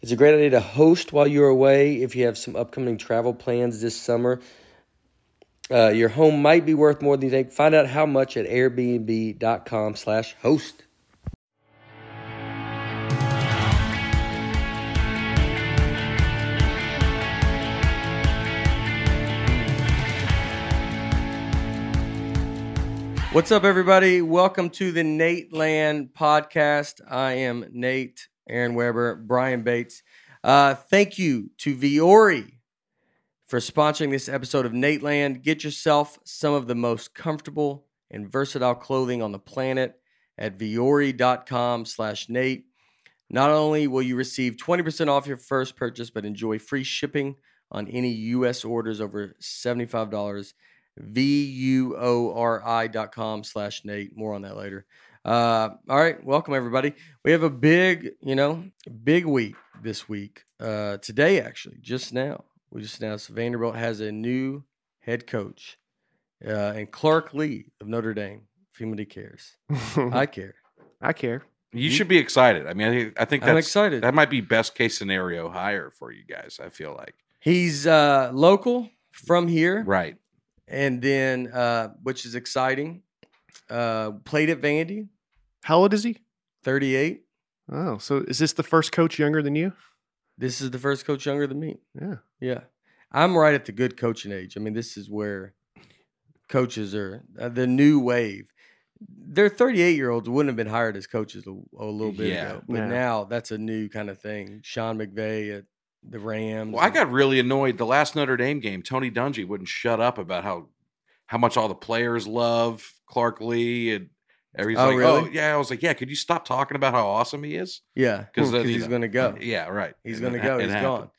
It's a great idea to host while you're away if you have some upcoming travel plans this summer. Uh, your home might be worth more than you think. Find out how much at airbnb.com slash host. What's up, everybody? Welcome to the Nate Land podcast. I am Nate, Aaron Weber, Brian Bates. Uh, thank you to Vuori for sponsoring this episode of Nate Land. Get yourself some of the most comfortable and versatile clothing on the planet at vuori.com slash Nate. Not only will you receive 20% off your first purchase, but enjoy free shipping on any U.S. orders over $75. V-U-O-R-I dot com slash Nate. More on that later. Uh, all right. Welcome, everybody. We have a big, you know, big week this week. Uh, today, actually, just now, we just announced Vanderbilt has a new head coach, uh, and Clark Lea of Notre Dame. If anybody cares, I care. I care. You should be excited. I mean, I think, I think that's I'm excited. That might be best case scenario hire for you guys. I feel like He's uh, local from here, right. and then uh, which is exciting. Uh, played at Vandy, How old is he? 38. Oh, so is this the first coach younger than you? This is the first coach younger than me. Yeah. Yeah. I'm right at the good coaching age. I mean, this is where coaches are uh, the new wave. Their 38 year olds wouldn't have been hired as coaches a, a little bit Yeah. ago, but Yeah. now that's a new kind of thing. Sean McVay at the Rams. Well, I got really annoyed the last Notre Dame game. Tony Dungy wouldn't shut up about how how much all the players love Clark Lea and everybody's Oh, like, really? oh yeah. I was like, yeah. Could you stop talking about how awesome he is? yeah, Because he's going to go. Yeah, right. He's And to go. He's happened.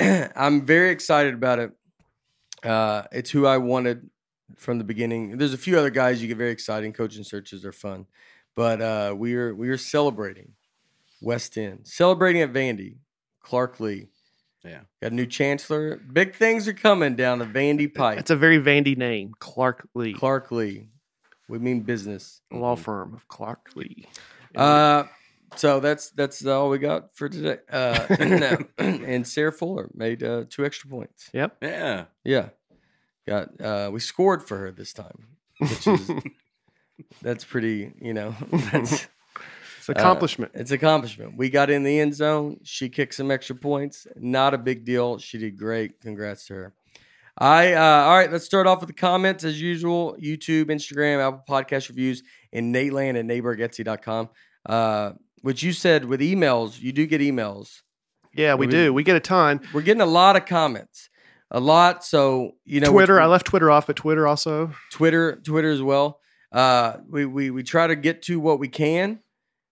gone. I'm very excited about it. Uh, it's who I wanted from the beginning. There's a few other guys you get very excited. Coaching searches are fun, but uh, we are we are celebrating West End, celebrating at Vandy. Clark Lea, Yeah. got a new chancellor. Big things are coming down the Vandy pipe. It's a very Vandy name, Clark Lea, Clark Lea. We mean business. law firm of Clark Lea. Uh, so that's that's all we got for today. Uh, and, and Sarah Fuller made uh, two extra points. Yep. Yeah. Yeah, got uh, we scored for her this time, which is that's pretty. You know, that's It's an accomplishment. it's accomplishment. We got in the end zone. She kicked some extra points. Not a big deal. She did great. Congrats to her. I uh, all right. Let's start off with the comments as usual. YouTube, Instagram, Apple Podcast reviews, and Nateland at natebargatze.com. Uh, which you said with emails, you do get emails. yeah, we we- do. We get a ton. We're getting a lot of comments, a lot. So you know, Twitter. I left Twitter off, but Twitter also. Twitter, Twitter as well. Uh, we we we try to get to what we can.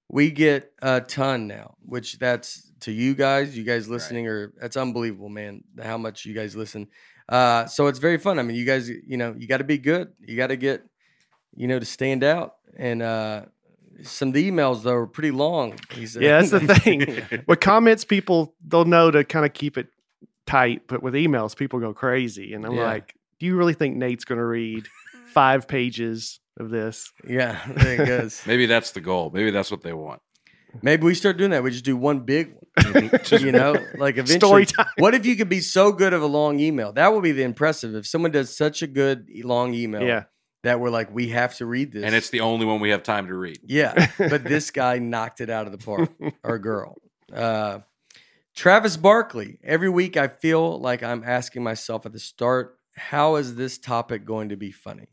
We get a ton now, which that's to you guys. You guys listening, or that's unbelievable, man. How much you guys listen. Uh, so it's very fun. I mean, you guys, you know, you got to be good. You got to get, you know, to stand out. And uh, some of the emails though are pretty long. He said. Yeah, that's the thing. With comments, people they'll know to kind of keep it tight, but with emails, people go crazy, and I'm Yeah. like, do you really think Nate's going to read five pages of this? yeah, there it goes. Maybe that's the goal. Maybe that's what they want. Maybe we start doing that. We just do one big one. You know, like eventually. Story time. What if you could be so good of a long email? That would be the impressive. If someone does such a good long email, Yeah. that we're like, we have to read this, and it's the only one we have time to read. yeah. But this guy knocked it out of the park, or girl. Uh, Travis Barkley. Every week I feel like I'm asking myself at the start, how is this topic going to be funny?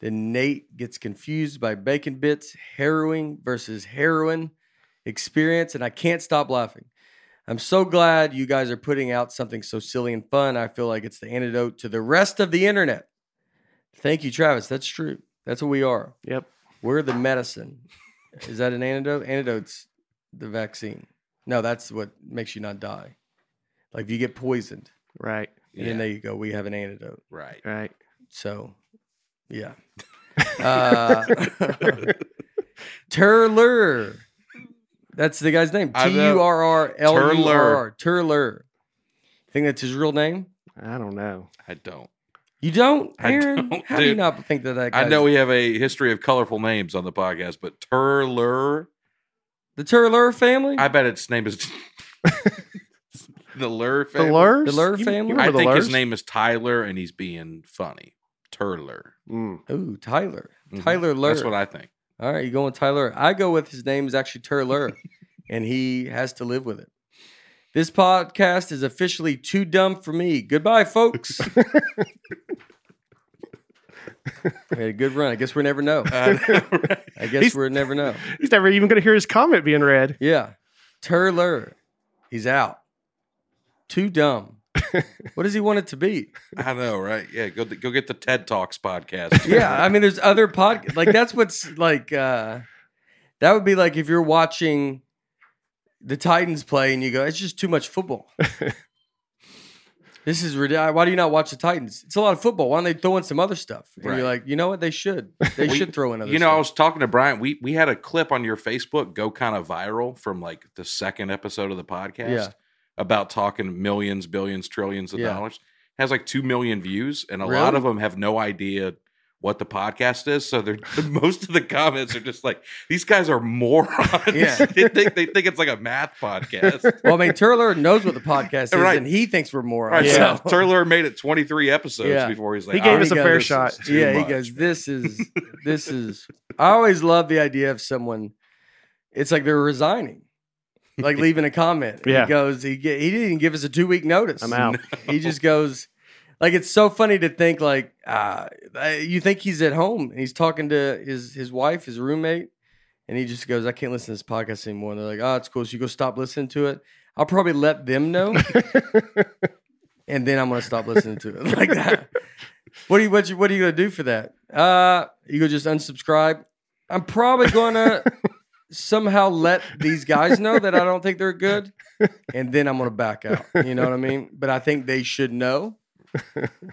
Then Nate gets confused by bacon bits, harrowing versus heroin experience, and I can't stop laughing. I'm so glad you guys are putting out something so silly and fun. I feel like it's the antidote to the rest of the internet. Thank you, Travis. That's true. That's what we are. Yep. We're the medicine. Is that an antidote? Antidote's the vaccine. No, that's what makes you not die. Like if you get poisoned, Right. and then there you go. We have an antidote. right. Right. So, yeah. Uh, Turler. That's the guy's name. I T know. U R R L U R R. Turler. Think that's his real name? I don't know. I don't. You don't, I Aaron? don't, How do you not think that that I know we have a history of colorful names on the podcast, but Turler, the Turler family. I bet its name is the Lur The family. Lurs? The Lur You- you family? I the think his name is Tyler, and he's being funny. Turler. Mm. Ooh, Tyler. Mhm. Tyler Lur. That's what I think. All right, you going with Tyler? I go with his name is actually Turler, and he has to live with it. This podcast is officially too dumb for me. Goodbye, folks. we had a good run. I guess we'll never know. Uh, I guess He's- we'll never know. He's never even going to hear his comment being read. Yeah, Turler, he's out. Too dumb. What does he want it to be? I know, right? Yeah, go go get the TED Talks podcast. Yeah, I mean, there's other pod like that's what's like. uh That would be like if you're watching the Titans play and you go, "It's just too much football." this is ridiculous. Why do you not watch the Titans? It's a lot of football. Why don't they throw in some other stuff? And Right. you're like, you know what? They should. They We- should throw in other. you know, I was talking to Brian. We we had a clip on your Facebook go kind of viral from like the second episode of the podcast Yeah. About talking millions, billions, trillions of Yeah. dollars. Has like two million views, and a lot of them have no idea what the podcast is. So they're most of the comments are just like, "These guys are morons." Yeah. they think they think it's like a math podcast. well, I mean, Turler knows what the podcast is, Right. and he thinks we're morons. Right, Yeah. so Turler made it 23 episodes Yeah. before he's like, He gave "All us a fair shot." yeah, he goes, "This is this is." I always love the idea of someone. It's like they're resigning, like leaving a comment. Yeah. He goes. He he didn't even give us a two week notice. I'm out. He just goes. Like it's so funny to think like uh, you think he's at home and he's talking to his his wife, his roommate, and he just goes, "I can't listen to this podcast anymore." And they're like, "Oh, it's cool." So you go stop listening to it. I'll probably let them know, and then I'm gonna stop listening to it like that. What are you what you what are you gonna do for that? Uh, you go just unsubscribe. I'm probably gonna somehow let these guys know that I don't think they're good, and then I'm gonna back out. You know what I mean? But I think they should know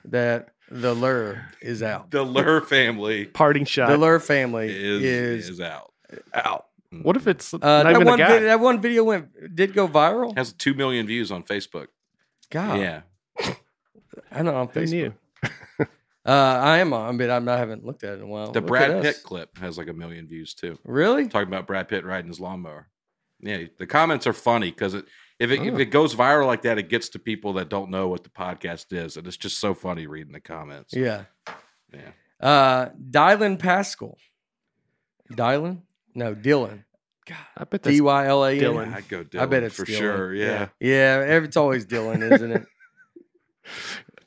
that the lure is out. the Lur family Parting shot. The lure family is, is, is out. out. what if it's Uh, not that even a one guy? video, that one video went did go viral. Has two million views on Facebook. God, Yeah, I know on Who knew? Facebook. Uh, I am on, but I'm, I haven't looked at it in a while. the Look at Brad us. Pitt clip has like a million views too. Really? Talking about Brad Pitt riding his lawnmower. Yeah, the comments are funny because it, if it, if Oh. it goes viral like that, it gets to people that don't know what the podcast is, and it's just so funny reading the comments. Yeah. Yeah. Uh, Dylan Pascal. Dylan? No, Dylan. God, I bet that's D Y L A N. Dylan. I'd go Dylan I bet it's for Dylan. sure. Yeah. Yeah, every- it's always Dylan, isn't it?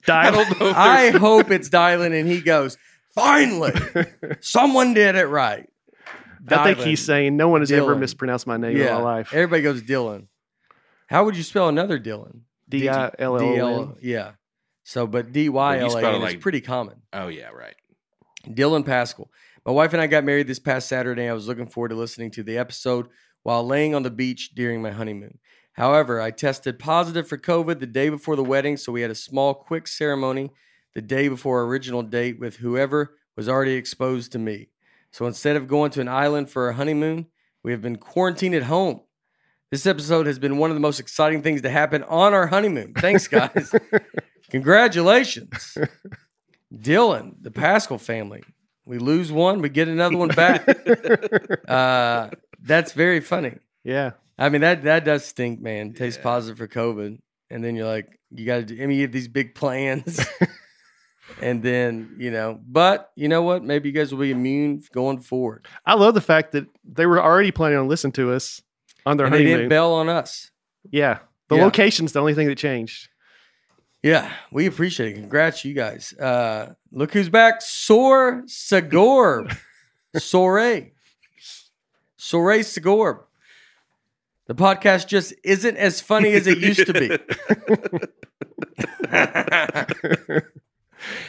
Dial- I don't know. I hope it's Dylan, and he goes, "Finally, someone did it right." I think he's saying no one has ever mispronounced my name yeah. in my life. Everybody goes Dylan. How would you spell another Dylan? D I L L O N. Yeah. So, but D Y L A spell is pretty common. oh yeah, right. Dylan Pascal. My wife and I got married this past Saturday. I was looking forward to listening to the episode while laying on the beach during my honeymoon. However, I tested positive for COVID the day before the wedding, so we had a small, quick ceremony the day before our original date with whoever was already exposed to me. So instead of going to an island for our honeymoon, we have been quarantined at home. This episode has been one of the most exciting things to happen on our honeymoon. Thanks, guys. Congratulations. Dylan, the Pascal family. We lose one, we get another one back. uh, that's very funny. Yeah. I mean, that that does stink, man. Taste Yeah. positive for COVID, and then you're like, you got to do. I mean, you have these big plans, and then you know, but you know what? Maybe you guys will be immune going forward. I love the fact that they were already planning on listening to us on their and they honeymoon. didn't bail on us. yeah. The Yeah. location's the only thing that changed. Yeah, we appreciate it. Congrats, you guys. Uh, look who's back. Sor Sagorb. Sore. Soray Sagorb. The podcast just isn't as funny as it used to be.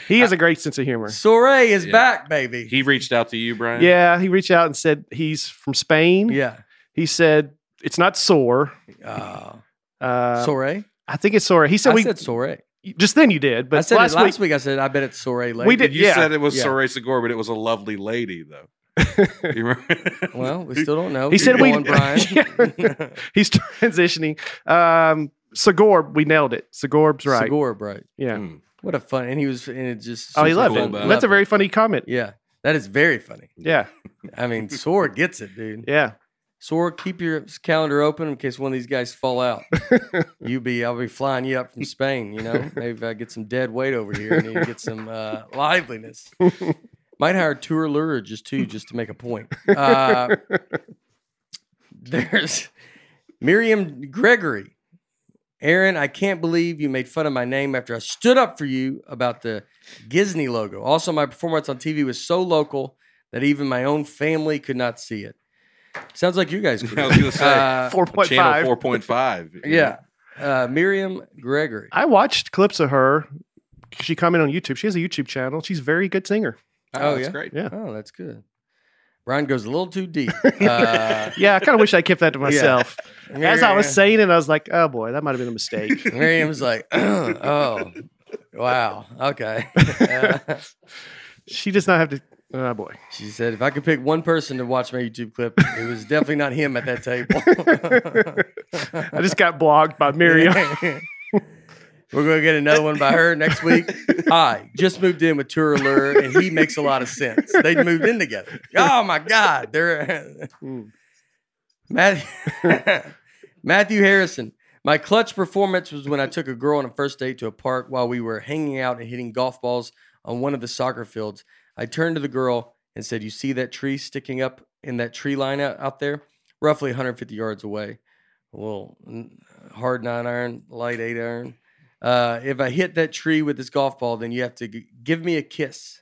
He has a great sense of humor. Soray is Yeah. back, baby. He reached out to you, Brian. Yeah, he reached out and said he's from Spain. yeah. He said it's not sore. Uh, Uh, Soray? I think it's sore. He said I we said Soray. just then you did, but I said last, it last week, week. I said, I bet it's Soray late. We did- You Yeah. said it was Yeah. Soray Segura, but it was a lovely lady, though. You? Well, we still don't know. He Keep said we- going, Brian. he's transitioning. Um, Sagorb, we nailed it. Sagorb's right. Sagorb, right. Yeah. Hmm. What a fun. And he was, and it just. Oh, he loved cool it. about it. That's a Loved very funny comment. Yeah. That is very funny. Yeah. I mean, Sor gets it, dude. Yeah. Sor, keep your calendar open in case one of these guys fall out. you be, I'll be flying you up from Spain. You know, maybe I get some dead weight over here and you get some uh, liveliness. Might hire tour lure just too, just to make a point. Uh, there's Miriam Gregory. Aaron, I can't believe you made fun of my name after I stood up for you about the Disney logo. Also, my performance on TV was so local that even my own family could not see it. Sounds like you guys. I was going to say, Uh, 4.5. Channel 4.5. yeah. Uh, Miriam Gregory. I watched clips of her. She commented on YouTube. She has a YouTube channel. She's a very good singer. Oh, Oh, that's yeah? great. Yeah. Oh, that's good. Brian goes a little too deep. Uh, Yeah, I kind of wish I kept that to myself. As I was saying it, I was like, oh boy, that might have been a mistake. Miriam's like, oh, wow, okay. Uh, she does not have to. Oh boy. she said, if I could pick one person to watch my YouTube clip, it was definitely not him at that table. I just got blocked by Miriam. We're going to get another one by her next week. Hi, just moved in with Tour Allure, and he makes a lot of sense. They moved in together. Oh my God, they're. Matthew, Matthew Harrison. My clutch performance was when I took a girl on a first date to a park while we were hanging out and hitting golf balls on one of the soccer fields. I turned to the girl and said, "You see that tree sticking up in that tree line out, out there, roughly 150 yards away? A little hard nine iron, light eight iron. Uh, if I hit that tree with this golf ball, then you have to g- give me a kiss."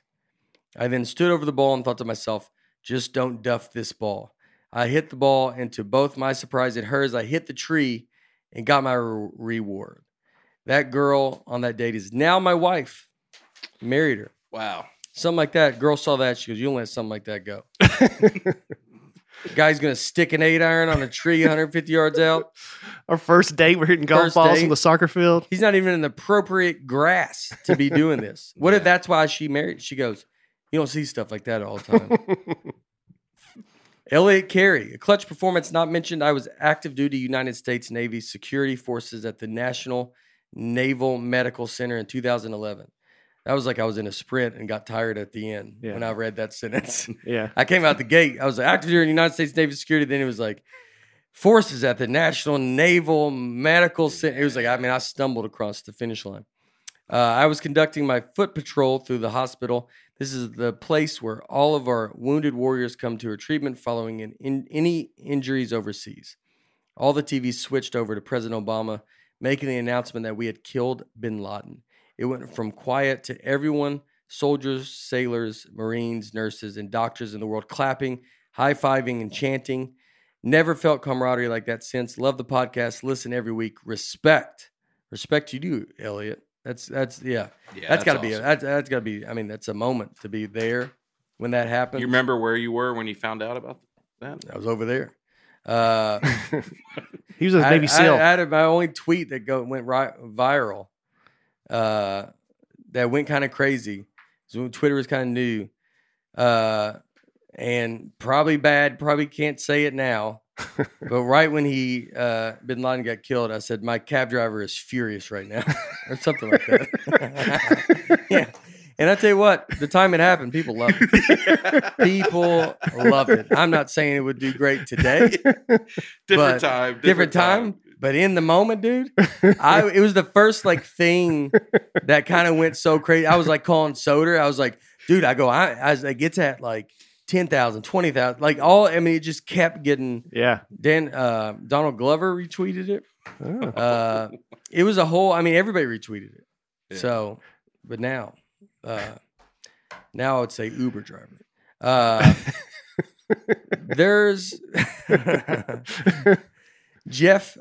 I then stood over the ball and thought to myself, "Just don't duff this ball." I hit the ball, and to both my surprise and hers, I hit the tree and got my re- reward. That girl on that date is now my wife. Married her. Wow. Something like that. Girl saw that. She goes, You don't let something like that go. Guy's going to stick an eight iron on a tree 150 yards out. Our first date, we're hitting golf First balls date. on the soccer field. He's not even in the appropriate grass to be doing this. What if that's why she married? She goes, You don't see stuff like that all the time. Elliot Carey, a clutch performance not mentioned. I was active duty United States Navy security forces at the National Naval Medical Center in 2011. That was like I was in a sprint and got tired at the end Yeah. when I read that sentence. yeah. I came out the gate. I was like, active duty United States Navy security. Then it was like forces at the National Naval Medical Center. It was like, I mean, I stumbled across the finish line. Uh, I was conducting my foot patrol through the hospital. This is the place where all of our wounded warriors come to a treatment following an in, any injuries overseas. All the TVs switched over to President Obama, making the announcement that we had killed bin Laden. It went from quiet to everyone soldiers, sailors, Marines, nurses, and doctors in the world clapping, high fiving, and chanting. Never felt camaraderie like that since. Love the podcast. Listen every week. Respect. Respect you do, Elliot. That's that's yeah. Yeah, that's got to be a, that's, that's got to be. I mean, that's a moment to be there when that happened. You remember where you were when you found out about that? I was over there. Uh, He was a I, Navy SEAL. I, I had my only tweet that go went right viral. Uh, that went kind of crazy. So Twitter was kind of new, uh, and probably bad. Probably can't say it now. but right when he uh, Bin Laden got killed, I said my cab driver is furious right now, or something like that. yeah. And I tell you what, the time it happened, people loved it. People loved it. I'm not saying it would do great today, different time. different time. But in the moment, dude, I it was the first like thing that kind of went so crazy. I was like calling Soder. I was like, dude, I go, I as it gets at like 10,000, 20,000. Like all, I mean, it just kept getting. Yeah. Dan uh, Donald Glover retweeted it. Oh. Uh, it was a whole. I mean, everybody retweeted it. Yeah. So, but now, uh, now I would say Uber driver. Uh, there's Jeff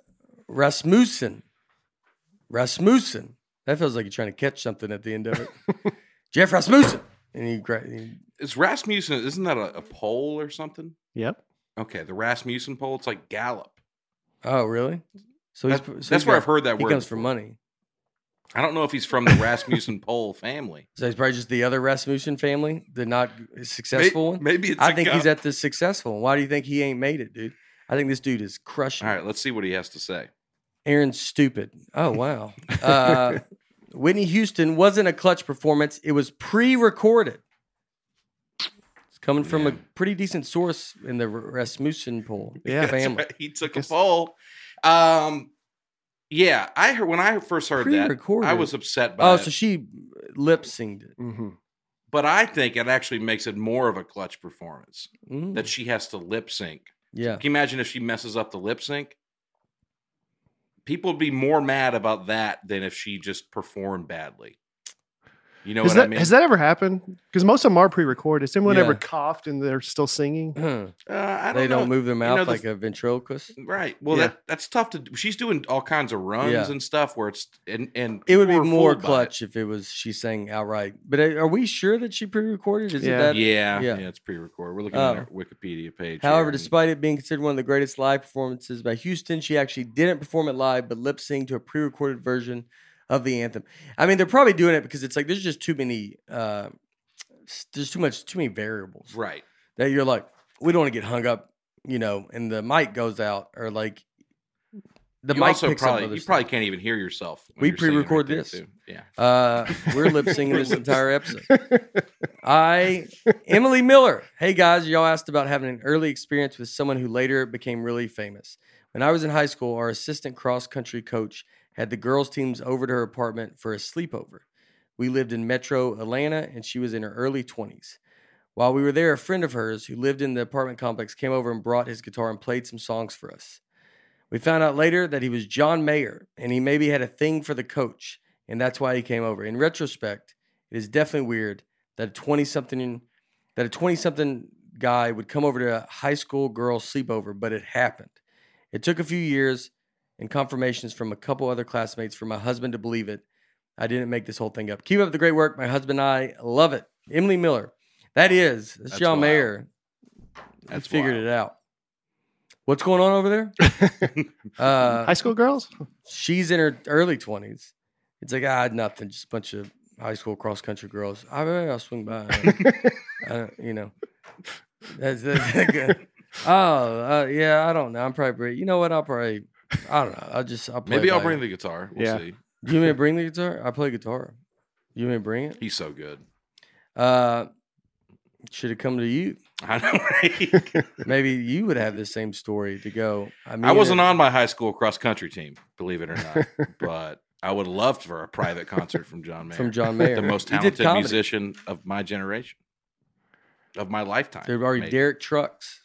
Rasmussen. Rasmussen. That feels like you're trying to catch something at the end of it. Jeff Rasmussen. And he, gra- he Is Rasmussen? Isn't that a, a poll or something? Yep. Okay, the Rasmussen poll. It's like Gallup. oh really? So That- so that's where got- I've heard that He word. comes for money. I don't know if he's from the Rasmussen poll family. So he's probably just the other Rasmussen family, the not May- successful one. Maybe it's. I a think he's at the successful one. Why do you think he ain't made it, dude? I think this dude is crushing. All right, let's see what he has to say. Aaron's stupid. Oh wow. Uh, Whitney Houston wasn't a clutch performance. It was pre-recorded. It's coming from a pretty decent source in the Rasmussen poll Yeah. Family. right, He took a poll. Um, yeah, I heard when I first heard that, Pre-recorded. I was upset by Oh, it. so she lip synced it. hmm but I think it actually makes it more of a clutch performance Mm, that she has to lip sync. yeah. Can you imagine if she messes up the lip sync? People would be more mad about that than if she just performed badly. You know Has what that, I mean? has that ever happened? Because most of them are pre-recorded. Has anyone Yeah. ever coughed and they're still singing? Huh. uh, I don't They know. don't move their You mouth know, the like a ventriloquist. Right. Well, Yeah. that that's tough to. She's doing all kinds of runs Yeah. and stuff where it's and and It would be more fooled it. clutch if it was she sang outright. But uh, are we sure that she pre-recorded? Is Yeah. it that? Yeah, Yeah. yeah, it's pre-recorded. We're looking Oh. at our Wikipedia page. However, here, despite it being considered one of the greatest live performances by Houston, she actually didn't perform it live, but lip synced to a pre-recorded version of the anthem. I mean, they're probably doing it because it's like there's just too many, uh, there's too much, too many variables right, that you're like, we don't want to get hung up, you know, and the mic goes out or like the you mic also picks probably up you stuff. probably can't even hear yourself. when We right pre-record there, this. too. Yeah, Uh, we're lip syncing this entire episode. I Emily Miller. Hey guys, y'all asked about having an early experience with someone who later became really famous. When I was in high school, our assistant cross country coach had the girls' teams over to her apartment for a sleepover. We lived in Metro Atlanta, and she was in her early twenties. While we were there, a friend of hers who lived in the apartment complex came over and brought his guitar and played some songs for us. We found out later that he was John Mayer, and he maybe had a thing for the coach, and that's why he came over. In retrospect, it is definitely weird that a 20 something that a 20 something guy would come over to a high school girl sleepover, but it happened. It took a few years and confirmations from a couple other classmates for my husband to believe it. I didn't make this whole thing up. Keep up the great work. My husband and I love it. Emily Miller. That is. That's, That's John wild. Mayer. that's He figured wild. it out. What's going on over there? Uh, High school girls? she's in her early twenties. It's like ah, nothing, just a bunch of high school cross country girls. I I'll swing by. I don't- you know, that's, that's like a- oh uh, yeah. I don't know. I'm probably you know what? I'll probably I don't know. I'll just I'll play Maybe I'll bring ear. the guitar. We'll Yeah. see. Do you want me to bring the guitar? I play guitar. You want me to bring it? He's so good. Uh, should have come to you. I know. right? Maybe you would have the same story to go. I mean, I wasn't on my high school cross country team, believe it or not, but I would love for a private concert from John Mayer, from John Mayer, the most He did talented comedy. musician of my generation, of my lifetime. There are maybe. Derek Trucks.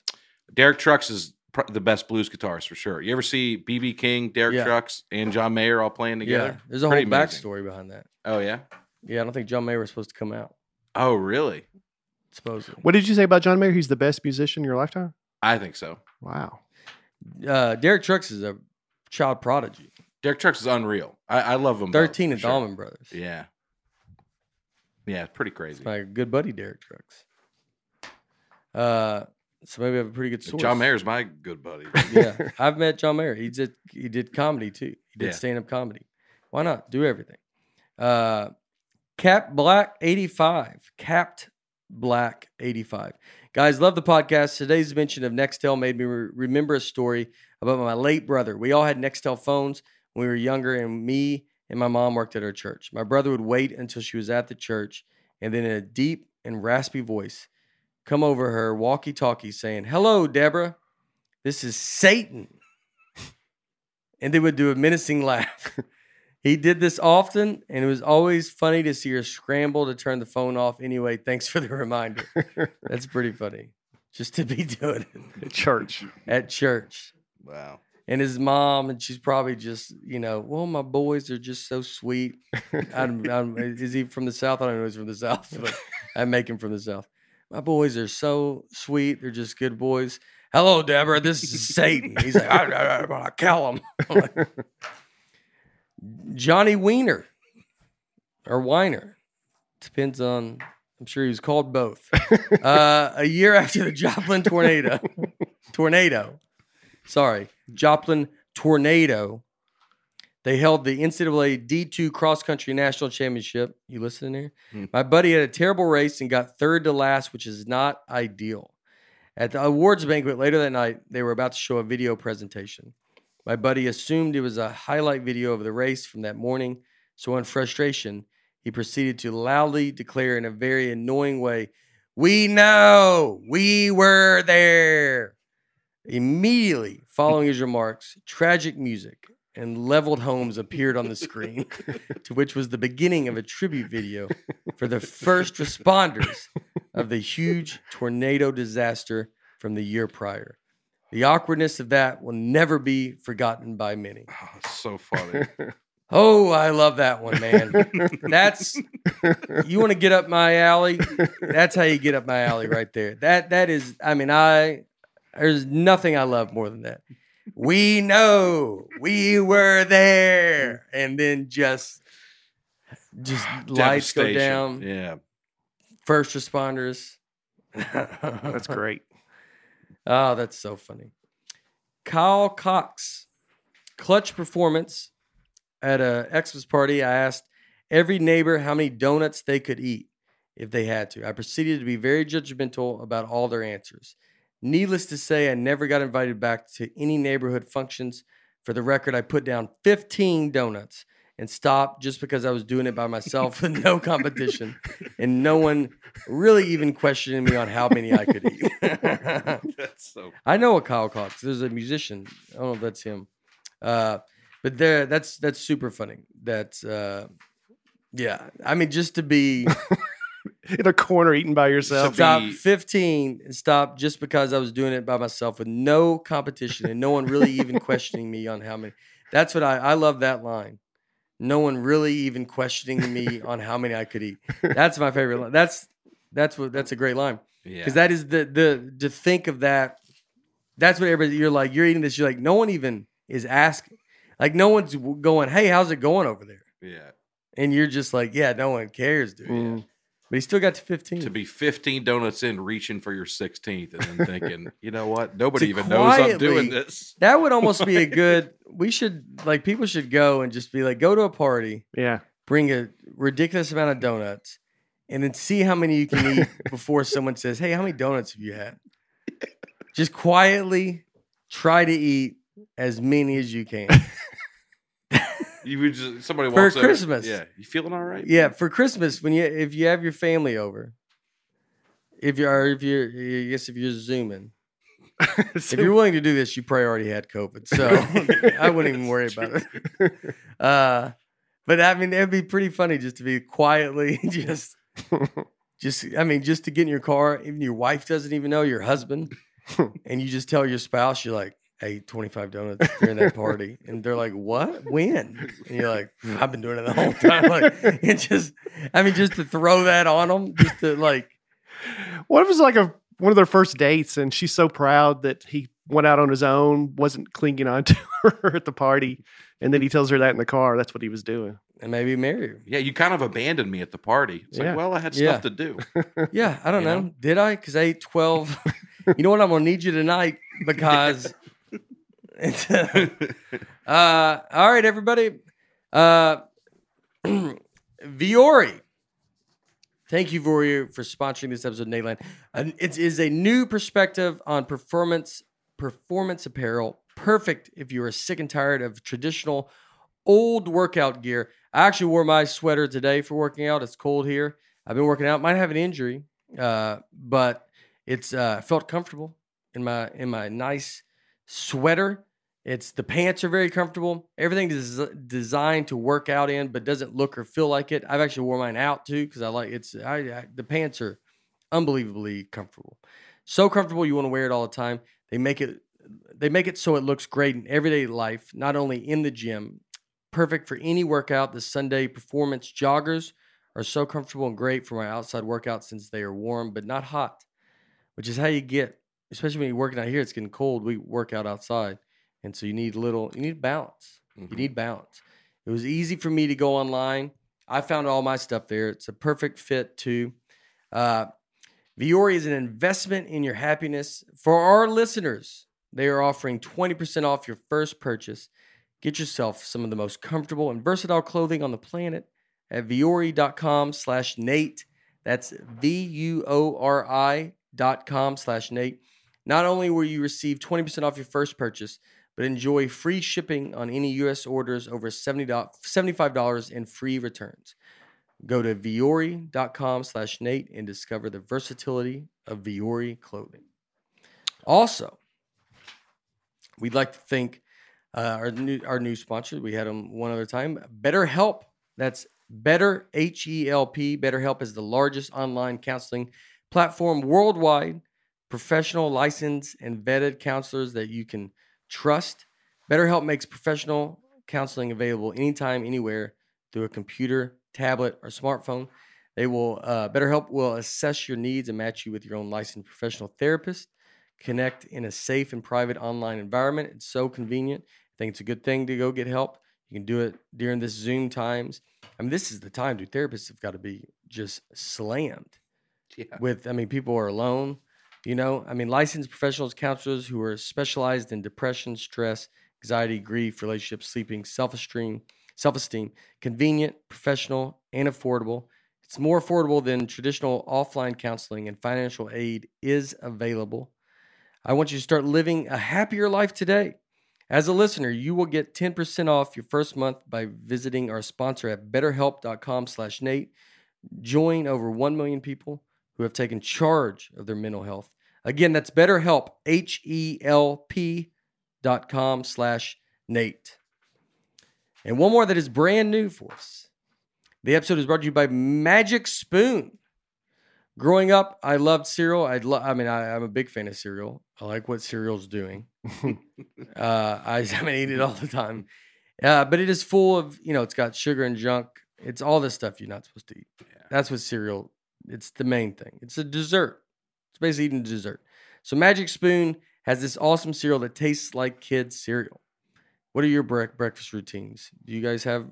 Derek Trucks is pr- the best blues guitarist for sure. You ever see BB King, Derek Yeah. Trucks, and John Mayer all playing together? Yeah, there's a whole amazing. backstory behind that. Oh yeah. Yeah, I don't think John Mayer was supposed to come out. Oh really? Supposedly. What did you say about John Mayer? He's the best musician in your lifetime? I think so. Wow. Uh, Derek Trucks is a child prodigy. Derek Trucks is unreal. I, I love him. both, 13 for at sure. Allman Brothers. Yeah. Yeah, it's pretty crazy. My good buddy Derek Trucks. Uh, so maybe I have a pretty good source. John Mayer's my good buddy. yeah, I've met John Mayer. He did he did comedy too. He did Yeah. stand up comedy. Why not do everything? Uh, Cap Black eighty five. Capped Black eighty five. Guys, love the podcast. Today's mention of Nextel made me re- remember a story about my late brother. We all had Nextel phones when we were younger, and me and my mom worked at our church. My brother would wait until she was at the church, and then in a deep and raspy voice, come over her walkie talkie saying, Hello, Deborah. This is Satan. And they would do a menacing laugh. He did this often, and it was always funny to see her scramble to turn the phone off. Anyway, thanks for the reminder. That's pretty funny. Just to be doing it at Church. at church. Wow. And his mom, and she's probably just, you know, well, my boys are just so sweet. I'm, I'm, is he from the South? I don't know he's from the South, but I make him from the South. My boys are so sweet. They're just good boys. Hello, Deborah. This is Satan. He's like, I, I, I, I him. Like, Johnny Weiner or Weiner. Depends on, I'm sure he was called both. Uh, a year after the Joplin tornado, tornado, sorry, Joplin tornado, they held the NCAA D2 cross country national championship. You listening here? Hmm. My buddy had a terrible race and got third to last, which is not ideal. At the awards banquet later that night, they were about to show a video presentation. My buddy assumed it was a highlight video of the race from that morning, so in frustration, he proceeded to loudly declare in a very annoying way, We know we were there. Immediately following his remarks, tragic music and leveled homes appeared on the screen, to which was the beginning of a tribute video for the first responders of the huge tornado disaster from the year prior. The awkwardness of that will never be forgotten by many. Oh, so funny. Oh, I love that one, man. That's you want to get up my alley. That's how you get up my alley right there. That that is. I mean, I there's nothing I love more than that. We know we were there, mm. and then just just lights go down. Yeah. First responders. That's great. Oh, that's so funny. Kyle Cox, clutch performance at a Xmas party. I asked every neighbor how many donuts they could eat if they had to. I proceeded to be very judgmental about all their answers. Needless to say, I never got invited back to any neighborhood functions. For the record, I put down 15 donuts and stopped just because I was doing it by myself with no competition and no one really even questioning me on how many I could eat. That's so I know a Kyle Cox. There's a musician. I don't know if that's him. Uh, but there, that's that's super funny. That's uh, yeah. I mean, just to be In a corner eating by yourself. stop be- 15 and stop just because I was doing it by myself with no competition and no one really even questioning me on how many. That's what I I love that line. No one really even questioning me on how many I could eat. That's my favorite line. That's that's what that's a great line yeah. because that is the the to think of that. That's what everybody. You're like you're eating this. You're like no one even is asking. Like no one's going. Hey, how's it going over there? yeah. And you're just like, yeah, no one cares, dude. Mm. But he still got to 15. To be 15 donuts in, reaching for your 16th, and then thinking, you know what? Nobody To even knows I'm doing this. that would almost be a good. We should like people should go and just be like, go to a party, Yeah. bring a ridiculous amount of donuts, and then see how many you can eat before someone says, "Hey, how many donuts have you had?" Just quietly try to eat as many as you can. You would just somebody For walks over, Christmas. Yeah, you feeling all right? Yeah, for Christmas when you if you have your family over, if you are if you're I guess if you're zooming, if you're willing to do this, you probably already had COVID, so I wouldn't even worry about it. Uh, but I mean, it'd be pretty funny just to be quietly just just I mean, just to get in your car, even your wife doesn't even know your husband, and you just tell your spouse you're like. I ate 25 donuts during that party. And they're like, what? When? And you're like, I've been doing it the whole time. Like, it just, I mean, just to throw that on them, just to like, What if it's like a one of their first dates and she's so proud that he went out on his own, wasn't clinging on to her at the party, and then he tells her that in the car. That's what he was doing. and maybe marry her. Yeah, you kind of abandoned me at the party. It's Yeah. like, well, I had Yeah. stuff to do. Yeah, I don't You know. know? Did I? Because I ate 12. you know what? I'm going to need you tonight because uh, all right, everybody. Uh, Vuori. Thank you, Vuori, for sponsoring this episode of Nateland. Uh, it is a new perspective on performance performance apparel. Perfect if you are sick and tired of traditional old workout gear. I actually wore my sweater today for working out. It's cold here. I've been working out. Might have an injury, uh, but it's uh, felt comfortable in my in my nice sweater. It's the pants are very comfortable. Everything is designed to work out in, but doesn't look or feel like it. I've actually worn mine out too because I like it's. I, I the pants are unbelievably comfortable. So comfortable you want to wear it all the time. They make it they make it so it looks great in everyday life, not only in the gym. Perfect for any workout. The Sunday performance joggers are so comfortable and great for my outside workout since they are warm but not hot, which is how you get, especially when you're working out here. It's getting cold. We work out outside, and so you need little. You need balance. Mhm. You need balance. It was easy for me to go online. I found all my stuff there. It's a perfect fit too. Uh, Vuori is an investment in your happiness. For our listeners, they are offering 20% off your first purchase. Get yourself some of the most comfortable and versatile clothing on the planet at vuori.com slash Nate. That's V-U-O-R-I dot com slash Nate. Not only will you receive 20% off your first purchase, but enjoy free shipping on any U.S. orders over $70, $75 and free returns. Go to vuori.com slash Nate and discover the versatility of Vuori clothing. Also, we'd like to thank uh, our new our new sponsor. We had them one other time. BetterHelp. That's Better H E L P. BetterHelp is the largest online counseling platform worldwide. Professional, licensed, and vetted counselors that you can trust. BetterHelp makes professional counseling available anytime, anywhere through a computer, tablet, or smartphone. They will uh, BetterHelp will assess your needs and match you with your own licensed professional therapist. Connect in a safe and private online environment. It's so convenient. I think it's a good thing to go get help. You can do it during this Zoom times. I mean, this is the time, dude. Therapists have got to be just slammed Yeah. with i mean people are alone you know i mean licensed professionals counselors who are specialized in depression stress anxiety grief relationships, sleeping self-esteem self-esteem convenient professional and affordable. It's more affordable than traditional offline counseling and financial aid is available. I want you to start living a happier life today. As a listener you will get 10% off your first month by visiting our sponsor at betterhelp.com slash nate. Join over 1 million people who have taken charge of their mental health. Again, that's BetterHelp, H-E-L-P dot com slash Nate. And one more that is brand new for us. The episode is brought to you by Magic Spoon. Growing up, I loved cereal. I lo- I mean, I, I'm a big fan of cereal. I like what cereal's doing. uh, I, I mean, eat it all the time. Uh, but it is full of, you know, it's got sugar and junk. It's all this stuff you're not supposed to eat. That's what cereal. It's the main thing. It's a dessert. It's basically eating dessert. So Magic Spoon has this awesome cereal that tastes like kids' cereal. What are your brec- breakfast routines? Do you guys have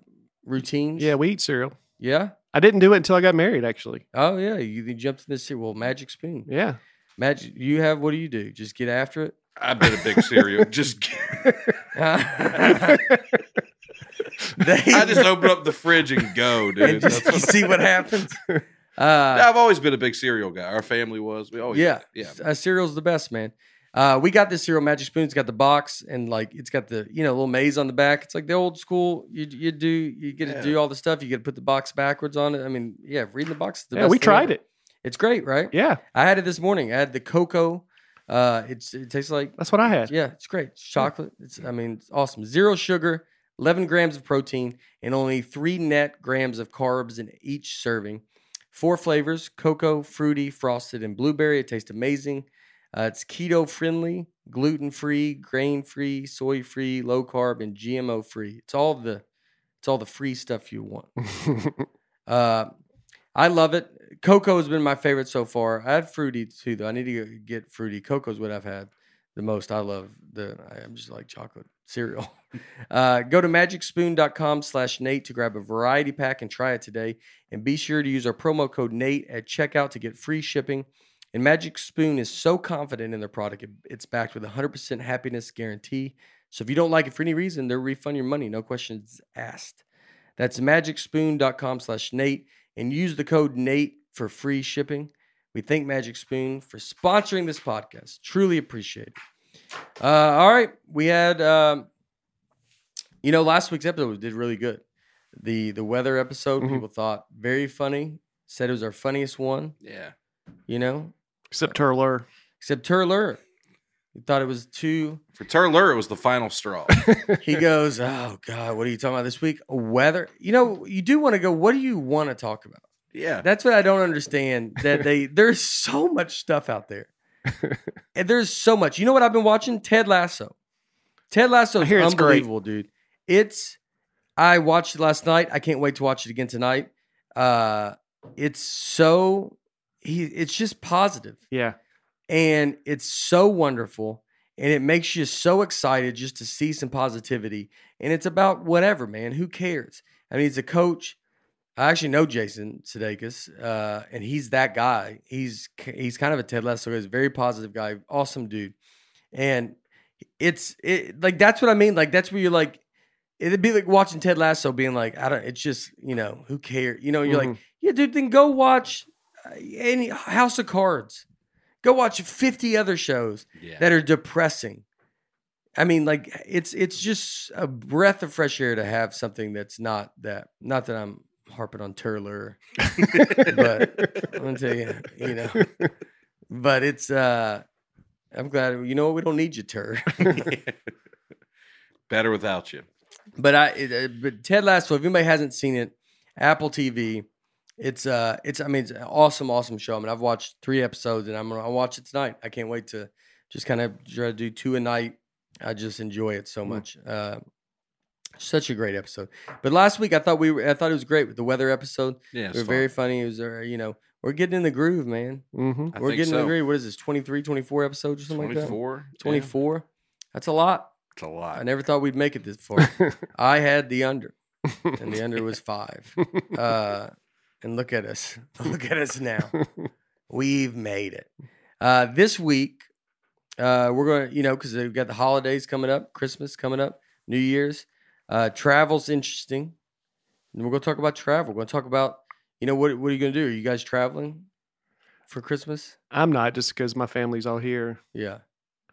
routines? Yeah, we eat cereal. Yeah. I didn't do it until I got married, actually. Oh yeah. You, you jumped in this cereal. Well, Magic Spoon. Yeah. Magic. You have. What do you do? Just get after it. I've been a big cereal. just I I just open up the fridge and go, and dude. just That's you what- see what happens. Uh, I've always been a big cereal guy. Our family was. We always yeah, yeah. Uh, cereal's the best, man. Uh, we got this cereal Magic Spoon. It's got the box and like it's got the you know little maze on the back. It's like the old school. You you do you get to Yeah. do all the stuff. You get to put the box backwards on it. I mean, yeah, reading the box. Is the best. yeah, best we thing tried ever. it. It's great, right? Yeah, I had it this morning. I had the cocoa. Uh, it's it tastes like that's what I had. yeah, it's great. It's chocolate. It's I mean, it's awesome. Zero sugar, 11 grams of protein, and only three net grams of carbs in each serving. Four flavors: cocoa, fruity, frosted, and blueberry. It tastes amazing. Uh, it's keto friendly, gluten free, grain free, soy free, low carb, and GMO free. It's all the it's all the free stuff you want. Uh, I love it. Cocoa has been my favorite so far. I had fruity too, though. I need to get fruity. Cocoa's what I've had the most. I love the. I'm just like chocolate cereal. Uh, go to magicspoon.com slash Nate to grab a variety pack and try it today. And be sure to use our promo code Nate at checkout to get free shipping. And Magic Spoon is so confident in their product, it's backed with a 100% happiness guarantee. So if you don't like it for any reason, they'll refund your money, no questions asked. That's magicspoon.com slash Nate and use the code Nate for free shipping. We thank Magic Spoon for sponsoring this podcast. Truly appreciate it. Uh, all right. We had, um, you know, last week's episode did really good. The the weather episode, Mhm. people thought very funny. Said it was our funniest one, Yeah. you know, Except Turler. except Turler. He thought it was too. For Turler, it was the final straw. He goes, "Oh God, what are you talking about this week? Weather? You know, you do want to go. What do you want to talk about? yeah. That's what I don't understand. That they there's so much stuff out there, and there's so much. You know what I've been watching? Ted Lasso. Ted Lasso is it's great. unbelievable, dude. It's. I watched it last night. I can't wait to watch it again tonight. Uh, it's so he. It's just positive Yeah. and it's so wonderful and it makes you so excited just to see some positivity and it's about whatever man who cares i mean he's a coach i actually know jason sudeikis uh, and he's that guy he's he's kind of a ted lasso guy. he's a very positive guy awesome dude and it's it like that's what i mean like that's where you're like it'd be like watching ted lasso being like i don't it's just you know who cares you know you're like Mhm. yeah dude then go watch uh, any house of cards Go watch 50 other shows Yeah. that are depressing. I mean, like it's it's just a breath of fresh air to have something that's not that. Not that I'm harping on Turler, but I'm gonna tell you, you know. But it's uh I'm glad you know what we don't need you, Tur. Better without you. but I it, uh, but Ted Lasso, if anybody hasn't seen it, Apple TV, it's uh it's I mean it's an awesome, awesome show. I mean I've watched three episodes and I'm gonna I'll watch it tonight. I can't wait to just kind of try to do two a night. I just enjoy it so Mm. much. Uh such a great episode. But last week I thought we were I thought it was great with the weather episode. Yeah. Were fun. very funny. It was uh, you know, we're getting in the groove, man. hmm I we're getting in the groove. What is this? 23, 24 episodes or something like that? 24. 24. That's a lot. It's a lot. I never thought we'd make it this far. I had the under, and the under was five. Uh, and look at us. Look at us now. We've made it. Uh, this week, uh, we're going to, you know, because we've got the holidays coming up, Christmas coming up, New Year's. Uh, travel's interesting. And we're going to talk about travel. We're going to talk about, you know, what, what are you going to do? Are you guys traveling for Christmas? I'm not just because my family's all here. Yeah.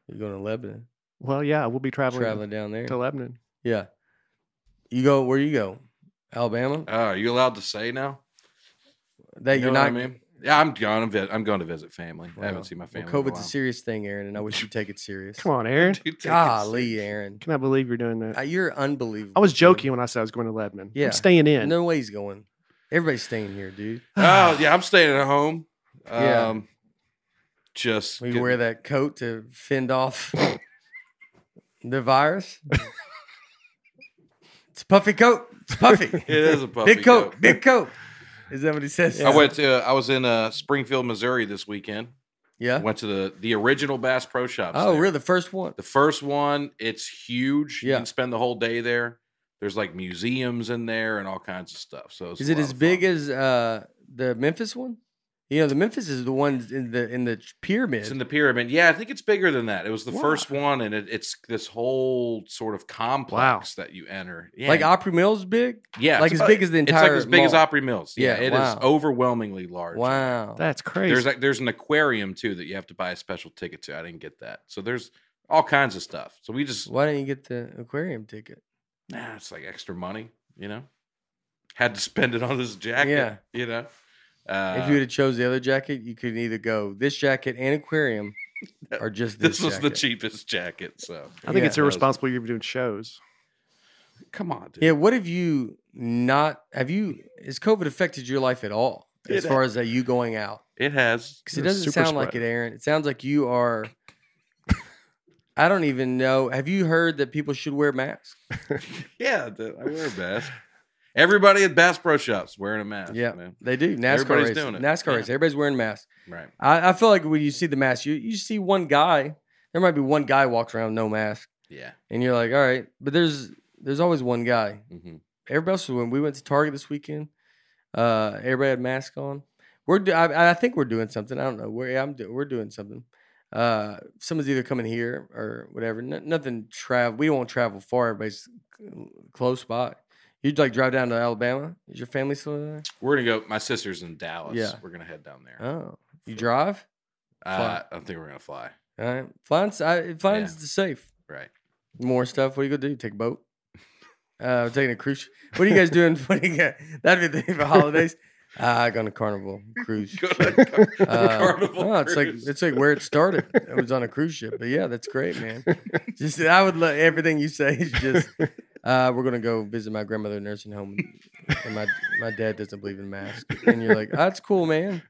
You're going to Lebanon, Well, yeah, we'll be traveling, traveling down there. to Lebanon. Yeah. You go, where you go? Alabama? Oh, are you allowed to say now? That You you're know not. what I mean? Yeah, I'm going to visit. I'm going to visit family. I Wow. haven't seen my family. Well, in a COVID's a while. serious thing, Aaron, and I wish you'd take it serious. Come on, Aaron. Dude, take it Golly. Aaron. Can I believe you're doing that? Uh, You're unbelievable. I was dude. joking when I said I was going to Lebanon. Yeah. I'm staying in. No way he's going. Everybody's staying here, dude. Oh yeah, I'm staying at home. Um, Yeah. Just We getting- wear that coat to fend off the virus. it's a puffy coat. It's puffy. It is a puffy coat. big coat, coat. Big coat. Is that what he says? I went to. I was in uh, Springfield, Missouri this weekend. Yeah. Went to the the original Bass Pro Shops. Oh, there. really? The first one. The first one, it's huge. You Yeah. can spend the whole day there. There's like museums in there and all kinds of stuff. So it's Is a it lot as of big as uh, the Memphis one? You know, the Memphis is the one in the in the pyramid. It's in the pyramid. Yeah, I think it's bigger than that. It was the Wow. first one, and it, it's this whole sort of complex that you enter. Yeah, like Opry Mills big. yeah, like it's as big as the entire. It's like as big as. Opry Mills. Yeah, Yeah, it is wow. overwhelmingly large. Wow. That's crazy. There's like there's an aquarium too that you have to buy a special ticket to. I didn't get that. So there's all kinds of stuff. So we just Why didn't you get the aquarium ticket? nah, it's like extra money, you know. Had to spend it on this jacket. Yeah. you know. Uh, if you would have chose the other jacket, you could either go this jacket and aquarium, or just this. this was the cheapest jacket, so I think Yeah. it's irresponsible you're doing shows. come on, dude. Yeah. What have you not? Have you? Has COVID affected your life at all? As It far as uh, you going out? It has. Because it You're doesn't super sound like it. Aaron. It sounds like you are. I don't even know. Have you heard that people should wear masks? Yeah, the, I wear a mask. Everybody at Bass Pro Shops wearing a mask. Yeah. man. They do. NASCAR Everybody's race. doing it. NASCAR Yeah. race. Everybody's wearing masks. Right. I, I feel like when you see the mask, you you see one guy. There might be one guy walks around no mask, Yeah. and you're like, all right. But there's there's always one guy. hmm Everybody else, when we went to Target this weekend, uh, everybody had masks on. We're, do- I, I think we're doing something. I don't know. We're, I'm, do- we're doing something. Uh, someone's either coming here or whatever. N- nothing travel. We won't travel far. Everybody's close by. You'd like drive down to Alabama? Is your family still there? We're gonna go. My sister's in Dallas. Yeah. We're gonna head down there. Oh, you drive? uh, I think we're gonna fly. All right, flying's I, flying's safe. Right. More stuff. What are you gonna do? Take a boat? Uh, I'm taking a cruise. What are you guys doing? What do you got? That'd be the thing for holidays. I go on a carnival cruise. Go to Car- Uh, Carnival no, it's like it's like where it started. It was on a cruise ship, but yeah, that's great, man. Just I would love everything you say is just. Uh, we're gonna go visit my grandmother nursing home, and my my dad doesn't believe in masks. And you're like, that's cool, man.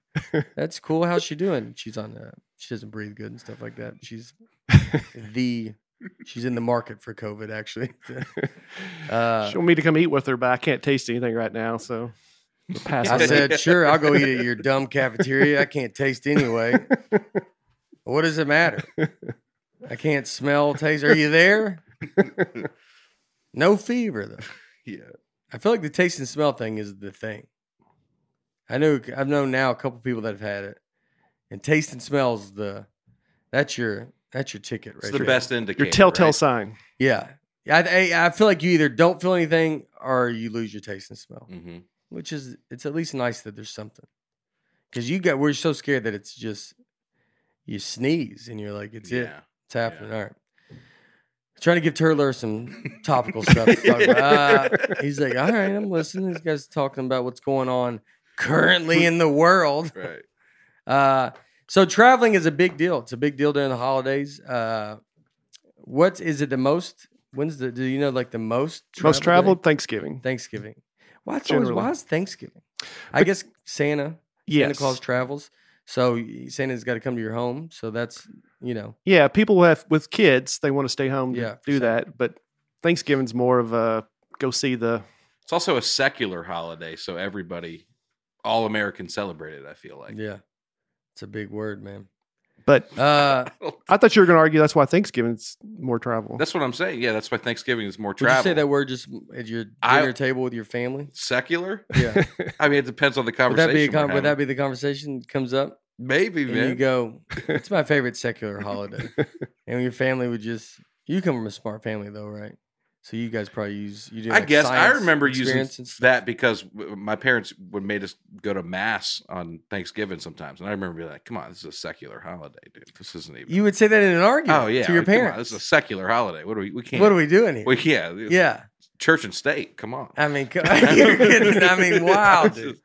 That's cool. How's she doing? She's on. Uh, she doesn't breathe good and stuff like that. She's the. She's in the market for COVID, actually. Uh, she want me to come eat with her, but I can't taste anything right now, so I said, sure, I'll go eat at your dumb cafeteria. I can't taste anyway. What does it matter? I can't smell, taste. Are you there? No fever though. yeah. I feel like the taste and smell thing is the thing. I know I've known now a couple people that have had it, and taste and smell is the that's your that's your ticket right It's the there. best indicator. Your telltale right? sign. Yeah, I, I I feel like you either don't feel anything or you lose your taste and smell. Mhm. which is it's at least nice that there's something because you got we're so scared that it's just you sneeze and you're like it's it it's happening all right trying to give Turler some topical stuff to talk about. Uh, he's like all right I'm listening this guy's talking about what's going on currently in the world Right. uh, so traveling is a big deal it's a big deal during the holidays uh, what is it the most when's the do you know like the most Most day? traveled Thanksgiving. Thanksgiving. Why it's always why is Thanksgiving? I guess Santa Santa Claus travels, so Santa's got to come to your home. So that's you know Yeah, people have with kids, they want to stay home to Yeah, for do sure. that. But Thanksgiving's more of a go see the It's also a secular holiday, so everybody, all Americans celebrate it. I feel like. yeah, it's a big word, man. But Uh, I thought you were gonna argue that's why Thanksgiving's more travel. That's what I'm saying. Yeah, that's why Thanksgiving is more would you say that word just at your I- dinner table with your family? secular? Yeah, I mean, it depends on the conversation. would conversation. that be a we're con- would that be the conversation that comes up? maybe, And man? you go, it's my favorite secular holiday, and your family would just. You come from a smart family though, right? So you guys probably use you do. I like, guess I remember using experience and stuff? that because my parents would made us go to mass on Thanksgiving sometimes, and I remember being like, "Come on, this is a secular holiday, dude. This isn't even." You would say that in an argument oh yeah, to your like, come on, parents. this is a secular holiday. What do we? We can't. What are we doing here? Well, yeah, yeah, church and state. Come on. I mean, you're kidding. I mean, wow, dude.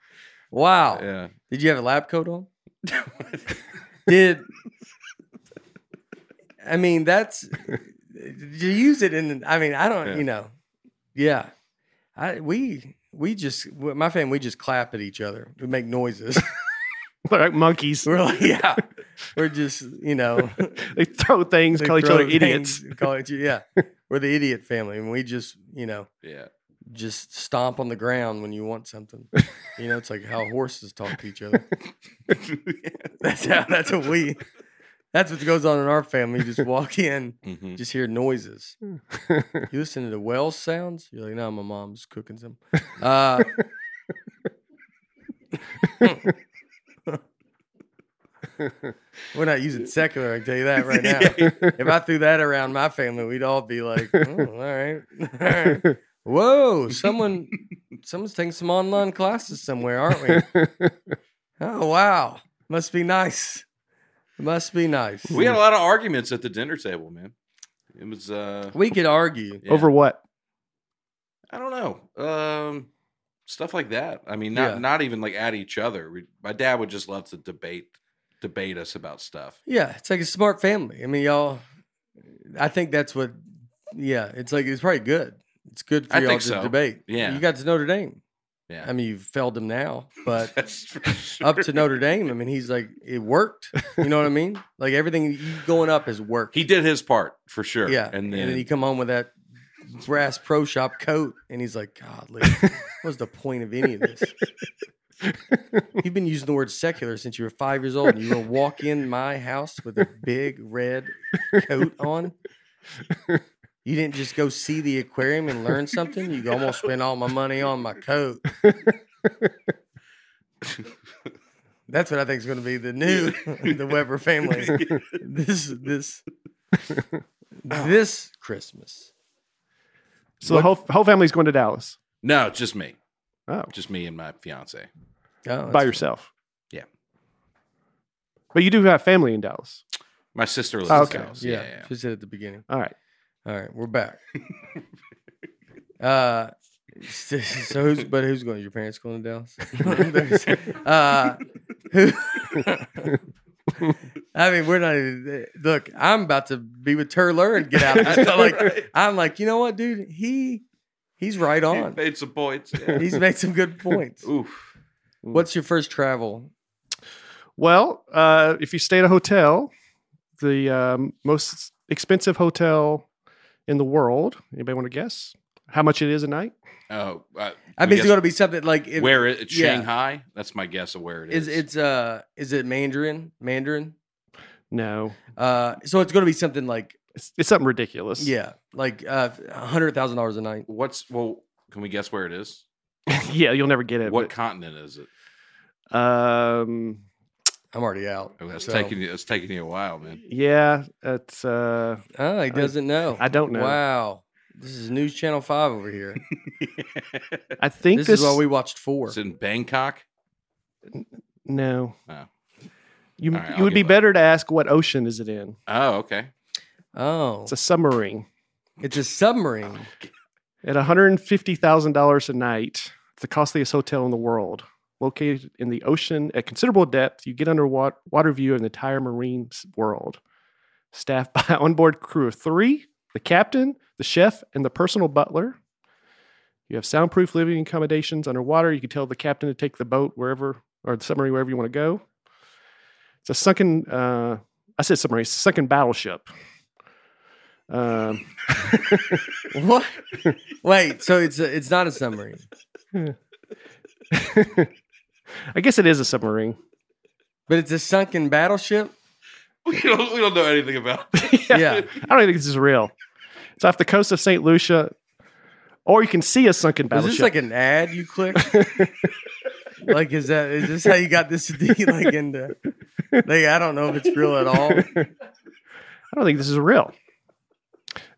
Wow. Yeah. Did you have a lab coat on? Did I mean that's did you use it in? I mean, I don't. Yeah. You know, yeah. I we we just my family we just clap at each other. We make noises. like monkeys. We're like, yeah. We're just you know They throw things, they call each throw other idiots. things, Call each yeah. We're the idiot family, and we just you know yeah. just stomp on the ground when you want something. You know, it's like how horses talk to each other. That's how. That's what we. That's what goes on in our family. You just walk in, Mhm. just hear noises. You listen to the well sounds. You're like, no, my mom's cooking some. Uh, we're not using secular. I can tell you that right now. If I threw that around my family, we'd all be like, oh, all right, all right. Whoa, someone, someone's taking some online classes somewhere, aren't we? Oh wow, must be nice. Must be nice. We had a lot of arguments at the dinner table, man. It was uh we could argue. yeah. Over what? I don't know. Um stuff like that. I mean, not Yeah. not even like at each other. We, my dad would just love to debate debate us about stuff. Yeah, it's like a smart family. I mean, y'all. I think that's what. Yeah, it's like it's probably good. It's good for I y'all think to so. debate. Yeah. you got to Notre Dame. Yeah. I mean, you've failed him now, but for up to Notre Dame. I mean, he's like it worked. You know what I mean? Like everything going up has worked. He did his part for sure. Yeah, And then, he come home with that Bass Pro Shop coat, and he's like, "God, what's the point of any of this?" You've been using the word secular since you were five years old. And you gonna walk in my house with a big red coat on? You didn't just go see the aquarium and learn something. You almost spent all my money on my coat. That's what I think is going to be the new the Weber family. This this ah. this Christmas. So the whole whole family's going to Dallas. no, just me. Oh, Just me and my fiance. Oh, by that's yourself. Yeah. But you do have family in Dallas. My sister lives Oh, in. Dallas. Yeah, Yeah, yeah. just said at the beginning. All right. All right, we're back. uh, so who's but who's going? To your parents going to Dallas? uh, who? I mean, we're not even. Look, I'm about to be with Turler and get out. I felt like I'm like, you know what, dude? He he's right He on. made some points. yeah. He's made some good points. Oof. What's your first travel? Well, uh, if you stay at a hotel, the um, most expensive hotel in the world. Anybody want to guess how much it is a night? Oh, uh, I mean, it's going to be something like it, where it, it's yeah. Shanghai. That's my guess of where it is. is. It's uh, is it Mandarin? Mandarin. No, Uh, so it's going to be something like it's, it's something ridiculous. yeah, like uh, a hundred thousand dollars a night. What's well? Can we guess where it is? yeah, you'll never get it. What continent is it? um, I'm already out. Oh, that's So- taking you. It's taking you a while, man. yeah, it's. Uh, Oh, he doesn't know. I don't know. Wow, this is News Channel Five over here. I think This, this, is what we watched four. it's in Bangkok. No. Oh. You All right, you would be give up. better to ask what ocean is it in? Oh, okay. Oh, It's a submarine. it's a submarine. At $150,000 a night, it's the costliest hotel in the world. Located in the ocean at considerable depth, you get underwater water, view of the entire marine world. Staffed by onboard crew of three the captain, the chef, and the personal butler. You have soundproof living accommodations underwater. You can tell the captain to take the boat wherever, or the submarine wherever you want to go. It's a sunken, uh, I said submarine, it's a sunken battleship. Um, What? Wait, so it's a, it's not a submarine. I guess it is a submarine. But it's a sunken battleship. We don't. We don't know anything about. it. Yeah. I don't think this is real. It's off the coast of St. Lucia, or you can see a sunken battleship. Is this like an ad you click? like, is that is this how you got this to like into? Like, I don't know if it's real at all. I don't think this is real.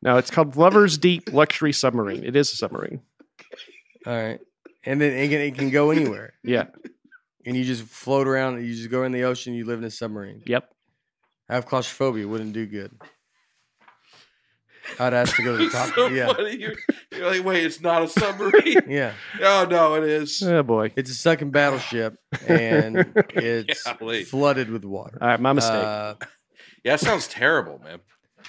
No, it's called Lover's Deep Luxury Submarine. It is a submarine. All right, and then it can, it can go anywhere, Yeah. And you just float around. You just go in the ocean. You live in a submarine. Yep. I have claustrophobia. Wouldn't do good. I'd ask to go to the It's top. so yeah, funny. You're, you're like, wait, it's not a submarine. yeah. oh no, it is. Oh boy. It's a sunken battleship, and it's Golly. flooded with water. All right, my mistake. Uh, Yeah, that sounds terrible, man.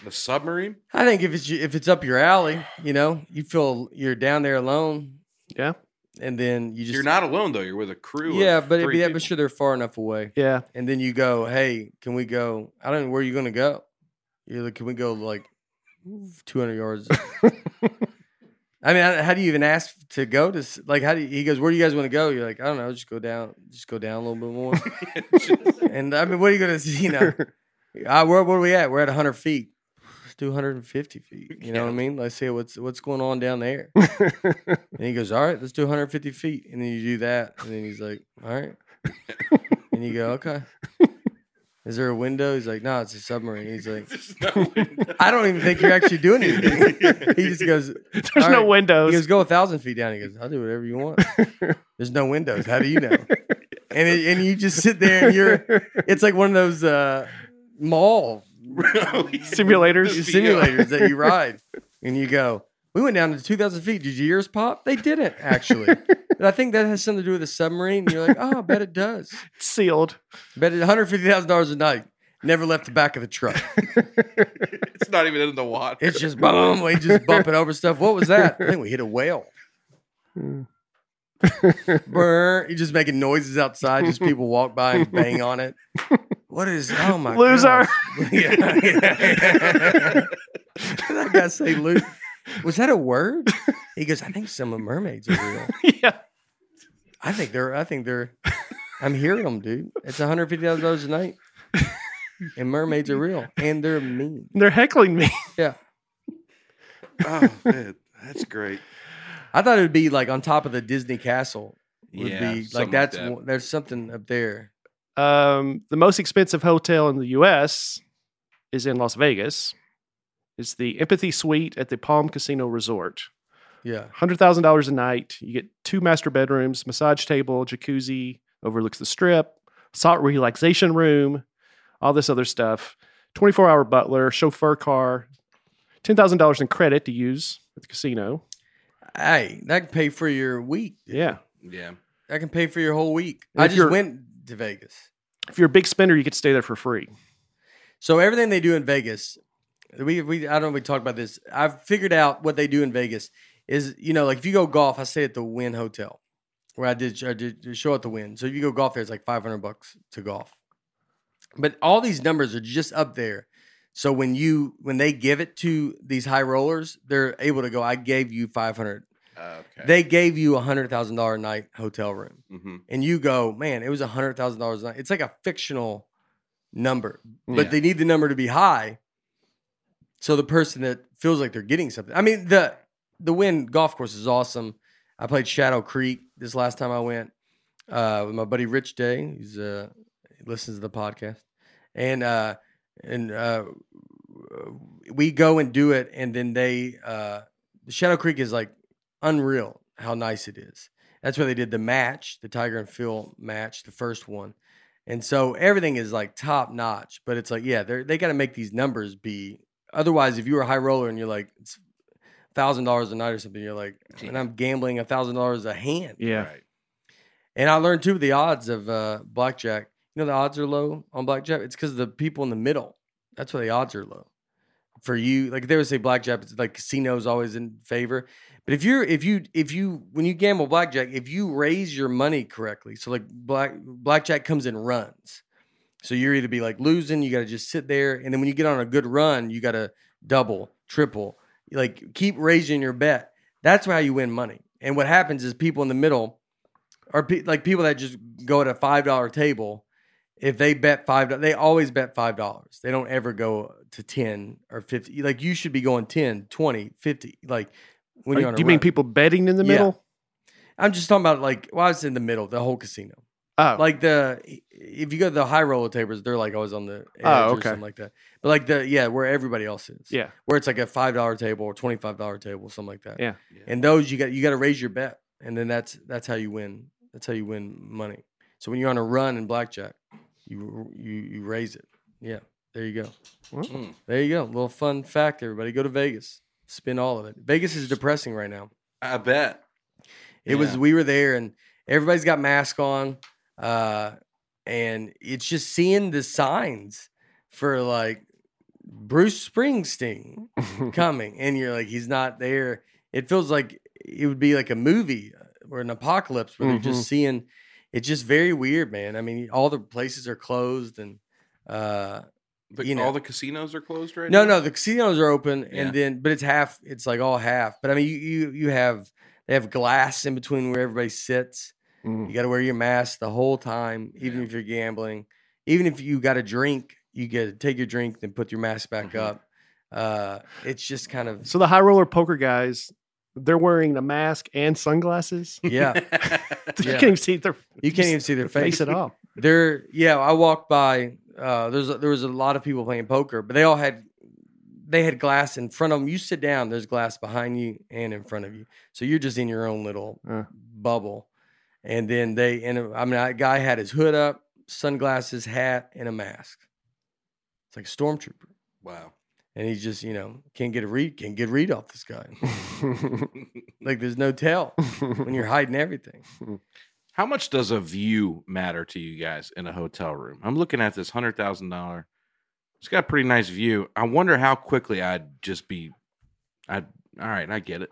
The submarine. I think if it's if it's up your alley, you know, you feel you're down there alone, yeah. And then you just You're not alone though. You're with a crew. yeah, of but three yeah, but people. sure they're far enough away, Yeah. and then you go, hey, can we go? I don't know where you're gonna go. You're like, can we go like 200 yards? I mean, how how do you even ask to go to like? How do you, he goes? Where do you guys want to go? You're like, I don't know, just go down, just go down a little bit more. and I mean, what are you gonna see? You know, uh, where where are we at? We're at 100 feet. Let's do 150 feet. You know what I mean? Let's see what's what's going on down there. And he goes, All right, let's do 150 feet. And then you do that. And then he's like, All right. And you go, Okay. Is there a window? He's like, No, it's a submarine. He's like, no. I don't even think you're actually doing anything. he just goes, There's no windows. He goes, Go a thousand feet down. He goes, I'll do whatever you want. There's no windows. How do you know? And it, and you just sit there and you're it's like one of those uh mall Simulators? simulators that you ride, and you go. We went down to 2,000 feet. Did your ears pop? They didn't actually. and I think that has something to do with a submarine. And you're like, oh, I bet it does. It's sealed. Bet it $150,000 a night. Never left the back of the truck. It's not even in the water. It's just boom. We just bumping over stuff. What was that? I think we hit a whale. Hmm. Brr. You're just making noises outside. Just people walk by and bang on it. What is? Oh my Loser. gosh. yeah, yeah. that guy say "loser." Was that a word? He goes. I think some of mermaids are real. yeah. I think they're. I think they're. I'm hearing them, dude. It's 150 thousand dollars a night, and mermaids are real, and they're mean. They're heckling me. Yeah. oh man, that's great. I thought it would be like on top of the Disney castle. Would Yeah, be like that's that. one- there's something up there. Um, the most expensive hotel in the U.S. is in Las Vegas. It's the Empathy Suite at the Palm Casino Resort. Yeah. Hundred thousand dollars a night. You get two master bedrooms, massage table, jacuzzi, overlooks the strip, salt relaxation room, all this other stuff. Twenty-four hour butler, chauffeur car, ten thousand dollars in credit to use at the casino. Hey, that can pay for your week. Yeah. Yeah. That can pay for your whole week. And I just went to Vegas. If you're a big spender, you to stay there for free. So everything they do in Vegas, we we I don't know if we talked about this. I've figured out what they do in Vegas is you know like if you go golf, I stay at the Wynn Hotel where I did I did show at the Wynn. So if you go golf there, it's like five hundred bucks to golf. But all these numbers are just up there. So when you when they give it to these high rollers, they're able to go. I gave you five hundred. Okay. They gave you a hundred thousand dollar night hotel room, hmm and you go, man, it was a hundred thousand dollars a night. It's like a fictional number Yeah. but they need the number to be high. So the person that feels like they're getting something. I mean, the the Wynn golf course is awesome. I played Shadow Creek this last time I went uh, with my buddy Rich Day. He's uh, he listens to the podcast, and uh, and uh, we go and do it, and then they uh, Shadow Creek is like unreal how nice it is. That's where they did the match, the Tiger and Phil match, the first one. And so everything is like top notch, but it's like, yeah, they they got to make these numbers be. Otherwise, if you were a high roller and you're like it's thousand dollars a night or something, you're like, and I'm gambling a thousand dollars a hand. Yeah. Right. And I learned too the odds of uh, blackjack. You know the odds are low on blackjack. It's because the people in the middle. That's why the odds are low. For you, like they would say, blackjack. It's like casinos always in favor. But if you're if you if you when you gamble blackjack, if you raise your money correctly, so like black blackjack comes in runs. So you're either be like losing, you got to just sit there, and then when you get on a good run, you got to double, triple, like keep raising your bet. That's how you win money. And what happens is people in the middle are pe- like people that just go at a five dollar table. If they bet five, they always bet five dollars. They don't ever go to ten or fifty. Like you should be going 10, 20, 50. Like when Are- you're on do a you mean run. people betting in the Yeah. middle? I'm just talking about like well, I was in the middle, the whole casino. Oh, Like the if you go to the high roller tables, they're like always on the edge Oh, or okay. something like that. But like the yeah, where everybody else is. yeah. Where it's like a five dollar table or twenty five dollar table, something like that. Yeah. Yeah. And those you got you got to raise your bet, and then that's that's how you win. That's how you win money. So when you're on a run in blackjack, you you you raise it. Yeah, there you go. Mm. There you go. little fun fact, everybody. Go to Vegas, spend all of it. Vegas is depressing right now. I bet. It was we were there and everybody's got mask on, uh, and it's just seeing the signs for like Bruce Springsteen coming, and you're like he's not there. It feels like it would be like a movie or an apocalypse where Mhm. you're just seeing. It's just very weird, man. I mean, all the places are closed, and uh, But you know. all the casinos are closed right no, now. no, the casinos are open, Yeah. and then but it's half. It's like all half. But I mean, you you you have they have glass in between where everybody sits. Mm. You got to wear your mask the whole time, even Yeah. if you're gambling. Even if you got a drink, you get to take your drink, then put your mask back Mhm. up. Uh, it's just kind of So the high roller poker guys, they're wearing a mask and sunglasses. yeah. You Yeah. can't even see their You can't even see their face face. at all. They're yeah. I walked by. Uh, there's a, there was a lot of people playing poker, but they all had they had glass in front of them. You sit down, there's glass behind you and in front of you, so you're just in your own little Uh. bubble. And then they and I mean, a guy had his hood up, sunglasses, hat, and a mask. It's like a stormtrooper, wow. and he's just you know can't get a read, can't get a read off this guy. like there's no tell when you're hiding everything. How much does a view matter to you guys in a hotel room? I'm looking at this hundred thousand dollar. It's got a pretty nice view. I wonder how quickly I'd just be. I'd all right. I get it.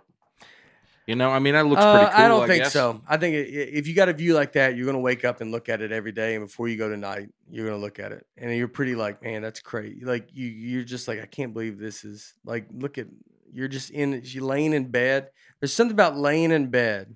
You know, I mean, that looks Uh, pretty cool. I don't think guess. so. I think i- i- if you got a view like that, you're gonna wake up and look at it every day, and before you go to night, you're gonna look at it, and you're pretty like, man, that's crazy. Like you, you're just like, I can't believe this is like, look at, you're just in, you're laying in bed. There's something about laying in bed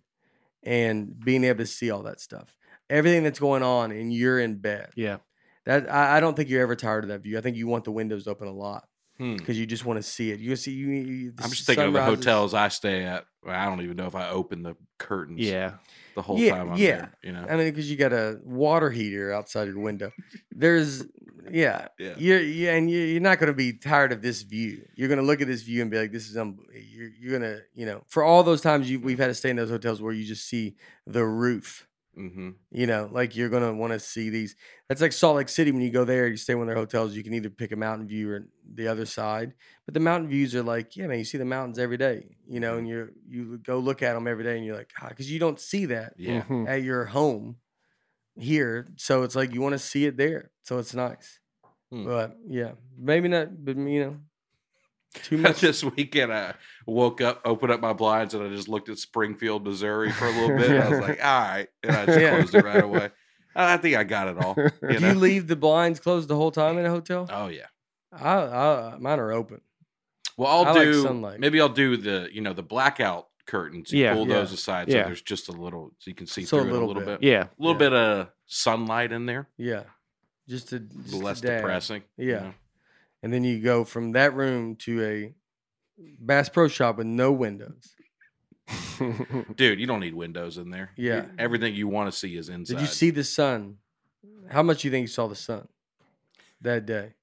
and being able to see all that stuff, everything that's going on, and you're in bed. yeah. That I, I don't think you're ever tired of that view. I think you want the windows open a lot. Because you just want to see it. You see, you. you the I'm just thinking of the sunrises- hotels I stay at. I don't even know if I open the curtains. Yeah. the whole Yeah, time I'm yeah. there. You know. I mean, because you got a water heater outside your window. There's, yeah, Yeah. you're, yeah, and you- you're not going to be tired of this view. You're going to look at this view and be like, "This is um." You're, you're gonna, you know, for all those times you we've had to stay in those hotels where you just see the roof hmm You know, like you're gonna want to see these. That's like Salt Lake City when you go there, you stay in one of their hotels. You can either pick a mountain view or the other side. But the mountain views are like, yeah, man, you see the mountains every day. You know, and you're you go look at them every day, and you're like, because you don't see that Yeah. Mhm. at your home here. So it's like you want to see it there. So it's nice. Hmm. But yeah, maybe not. But you know, too much. this weekend I woke up, opened up my blinds, and I just looked at Springfield, Missouri for a little bit. and I was like, all right. And I just Yeah. closed it right away. I think I got it all. You Do know? you leave the blinds closed the whole time in a hotel? oh yeah. I, I mine are open. Well, I'll I do sunlight. maybe I'll do the you know the blackout curtains. You Yeah. pull Yeah. those aside so Yeah. there's just a little so you can see So a through it a little little bit. bit. Yeah. A little Yeah. bit of sunlight in there, Yeah, just to a just little a less dab. depressing. you Yeah. know? And then you go from that room to a Bass Pro Shop with no windows. Dude, you don't need windows in there. You- Yeah. everything you want to see is inside. Did you see the sun? How much do you think you saw the sun that day?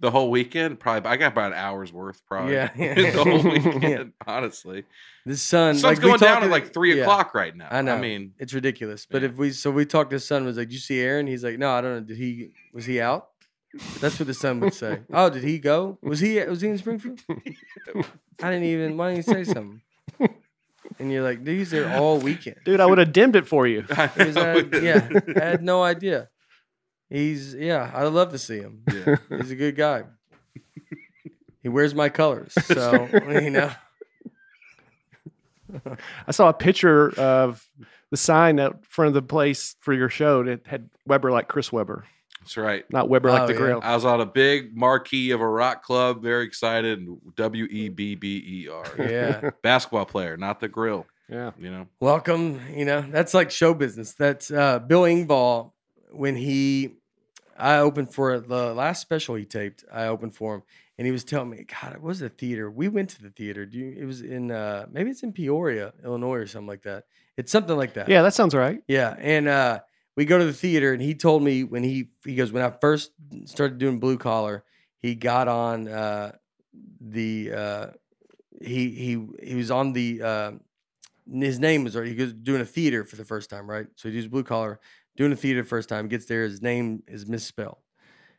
the whole weekend? Probably. I got about an hour's worth. Probably. Yeah. the whole weekend. Yeah. Honestly, The sun, the sun's like going down talked at like three yeah, o'clock right now. I know. I mean, It's ridiculous. But Yeah. if we so we talked to the sun was like, Did you see Aaron? He's like, No, I don't know. Did he was he out? That's what the son would say. Oh, did he go? Was he was he in Springfield? I didn't even why didn't you say something? And you're like, dude, he's there all weekend. Dude, I would have dimmed it for you. I He was, know. uh, yeah, I had no idea. He's yeah, I'd love to see him. Yeah. He's a good guy. He wears my colors, so you know. I saw a picture of the sign out front of the place for your show. and It had Weber like Chris Webber, That's right. not Weber like Oh, the yeah. grill. I was on a big marquee of a rock club, very excited. W E B B E R. Yeah. Basketball player, not the grill. Yeah. You know. Welcome, you know, that's like show business. That's uh Bill Engvall when he I opened for the last special he taped, I opened for him and he was telling me, God, it was a theater. We went to the theater. Do you it was in uh maybe it's in Peoria, Illinois or something like that. It's something like that. Yeah, that sounds right. Yeah, and uh, we go to the theater, and he told me when he he goes when I first started doing blue collar, he got on uh, the uh, he he he was on the uh, his name was he was doing a theater for the first time, right? So he does blue collar, doing a theater the first time, gets there, his name is misspelled.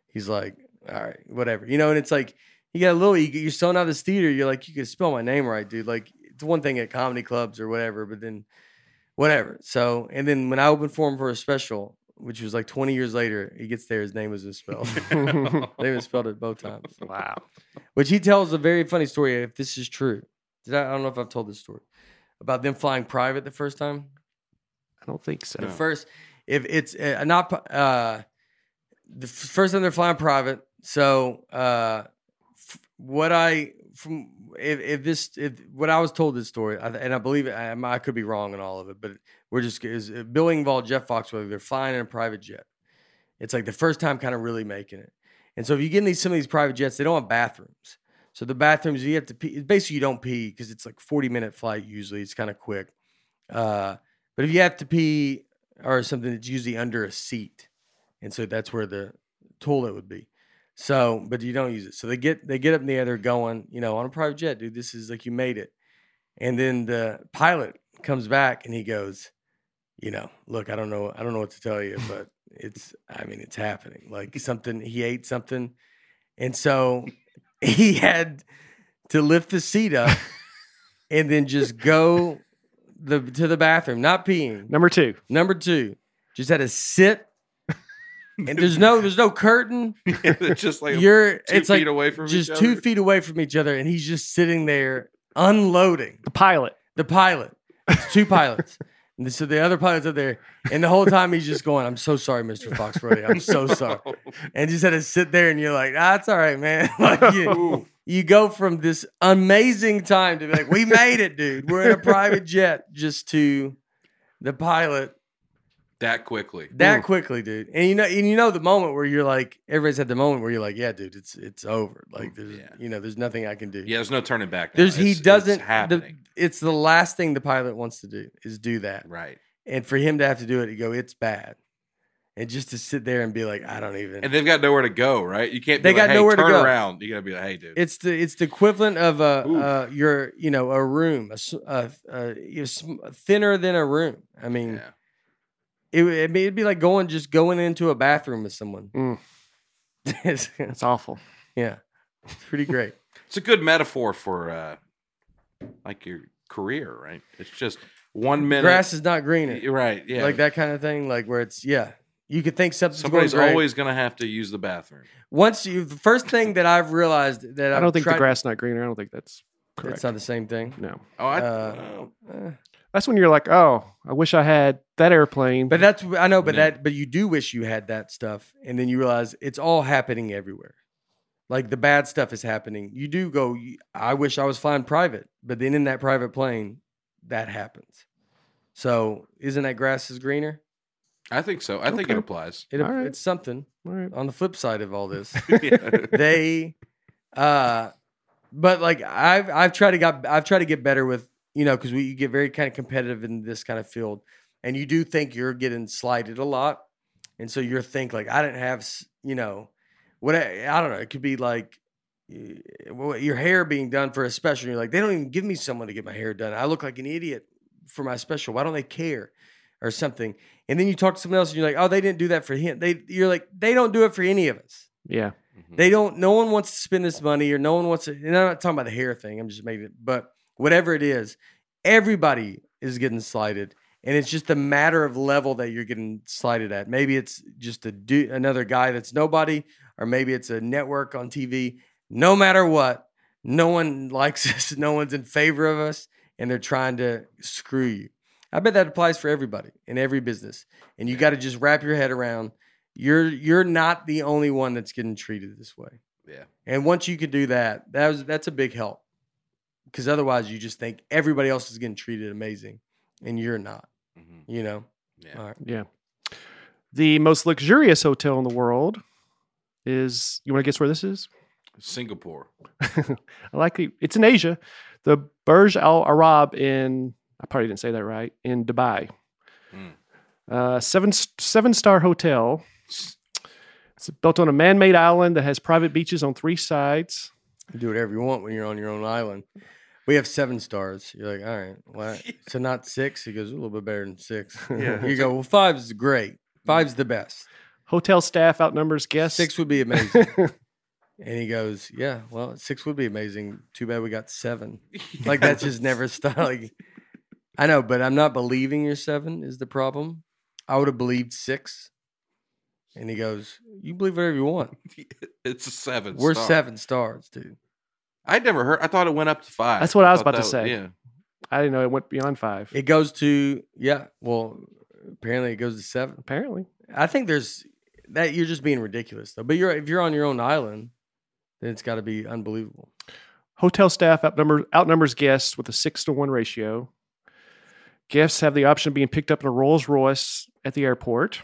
He's like, all right, whatever, you know, and it's like you got a little you, you're selling out this theater, you're like, you can spell my name right, dude. Like it's one thing at comedy clubs or whatever, but then whatever. So, and then when I opened for him for a special, which was like 20 years later, he gets there, his name was misspelled. they misspelled it both times. Wow. Which he tells a very funny story. If this is true, did I? I don't know if I've told this story about them flying private the first time. I don't think so. The first, if it's uh, not uh, the f- first time they're flying private. So uh, f- what I from if, if this if what I was told this story, and I believe it, I, I could be wrong in all of it, but we're just is uh, Bill Engvall, Jeff Foxworthy, they're flying in a private jet. It's like the first time kind of really making it. And so if you get in these some of these private jets, they don't have bathrooms. So the bathrooms you have to pee. Basically, you don't pee because it's like forty minute flight. Usually, it's kind of quick. Uh, but if you have to pee or something, it's usually under a seat, and so that's where the toilet would be. So, but you don't use it. So they get they get up in the air, they're going, you know, on a private jet, dude. This is like you made it. And then the pilot comes back and he goes, you know, look, I don't know, I don't know what to tell you, but it's, I mean, it's happening. Like something, he ate something, and so he had to lift the seat up and then just go the to the bathroom, not peeing. Number two. Number two, just had to sit. And there's no there's no curtain. it's just like You're two it's feet like away from just each two other. feet away from each other, and he's just sitting there unloading The pilot. the pilot. It's two pilots. And so the other pilot's up there, and the whole time he's just going, "I'm so sorry, Mr. Foxworthy. I'm so sorry." And just had to sit there, and you're like, "Ah, it's all right, man." like you, you go from this amazing time to be like, "We made it, dude. We're in a private jet," just to the pilot that quickly. that Ooh. quickly, dude. And you know, and you know the moment where you're like, everybody's had the moment where you're like, "Yeah, dude, it's it's over. Like, there's Yeah. you know, there's nothing I can do." Yeah, there's no turning back. now. There's he It's- it's doesn't. The, happening. it's the last thing the pilot wants to do is do that, right. and for him to have to do it, you go, it's bad, and just to sit there and be like, I don't even. And they've got nowhere to go, right? You can't. Be They like, got hey, nowhere to turn go. around. You gotta be like, hey, dude. it's the it's the equivalent of a Ooh. uh, your you know a room a, s- a, a, you know, sm- thinner than a room. I mean, yeah. It, would- I mean, it'd be like going just going into a bathroom with someone. Mm. It's- It's awful. yeah, it's pretty great. It's a good metaphor for uh, like your career, right? It's just one minute. Grass is not greener. You're right. Yeah. like that kind of thing. Like where it's yeah, you could think something's Somebody's going always going to have to use the bathroom. Once you, the first thing that I've realized that I I've don't think tried, the grass is not greener. I don't think that's correct. It's not the same thing. no. Oh, I, Uh, Eh. That's when you're like, oh, I wish I had that airplane. But that's I know, but Yeah. that but you do wish you had that stuff, and then you realize it's all happening everywhere. Like the bad stuff is happening. You do go. I wish I was flying private, but then in that private plane, that happens. So isn't that grass is greener? I think so. I think it applies. It, All right. It's something. All right. On the flip side of all this, Yeah. they, uh, but like I've I've tried to got I've tried to get better with you know because we you get very kind of competitive in this kind of field, and you do think you're getting slighted a lot, and so you're think like I didn't have you know what I, I don't know it could be like your hair being done for a special. You're like they don't even give me someone to get my hair done. I look like an idiot for my special. Why don't they care? Or something, and then you talk to someone else, and you're like, "Oh, they didn't do that for him." They, you're like, they don't do it for any of us. Yeah. Mhm. They don't. No one wants to spend this money, or no one wants to. And I'm not talking about the hair thing. I'm just making it. But whatever it is, everybody is getting slighted, and it's just a matter of level that you're getting slighted at. Maybe it's just a du- another guy that's nobody, or maybe it's a network on TV. No matter what, no one likes us. No one's in favor of us, and they're trying to screw you. I bet that applies for everybody in every business, and you got to just wrap your head around. You're you're not the only one that's getting treated this way. Yeah. And once you could do that, that was that's a big help. Because otherwise, you just think everybody else is getting treated amazing, and you're not. Mhm. You know. Yeah. All right. Yeah. The most luxurious hotel in the world is. You want to guess where this is? Singapore. I like it. It's in Asia. The Burj Al Arab in. I probably didn't say that right. In Dubai. Mm. Uh, seven seven star hotel. It's built on a man made island that has private beaches on three sides. You do whatever you want when you're on your own island. We have seven stars. You're like, all right, well, so not six. He goes a little bit better than six. Yeah. You go, well, five is great. Five's the best. Hotel staff outnumbers guests. Six would be amazing. and he goes, yeah, well, six would be amazing. Too bad we got seven. Like that's just never stopped. Like, I know, but I'm not believing you're seven is the problem. I would have believed six. And he goes, You believe whatever you want. it's a seven. We're star. seven stars, dude. I'd never heard. I thought it went up to five. That's what I was about to that- say. Yeah. I didn't know it went beyond five. It goes to yeah, well, apparently it goes to seven. Apparently. I think there's that you're just being ridiculous though. But you're if you're on your own island, then it's gotta be unbelievable. Hotel staff outnumber, outnumbers guests with a six to one ratio. Guests have the option of being picked up in a Rolls Royce at the airport.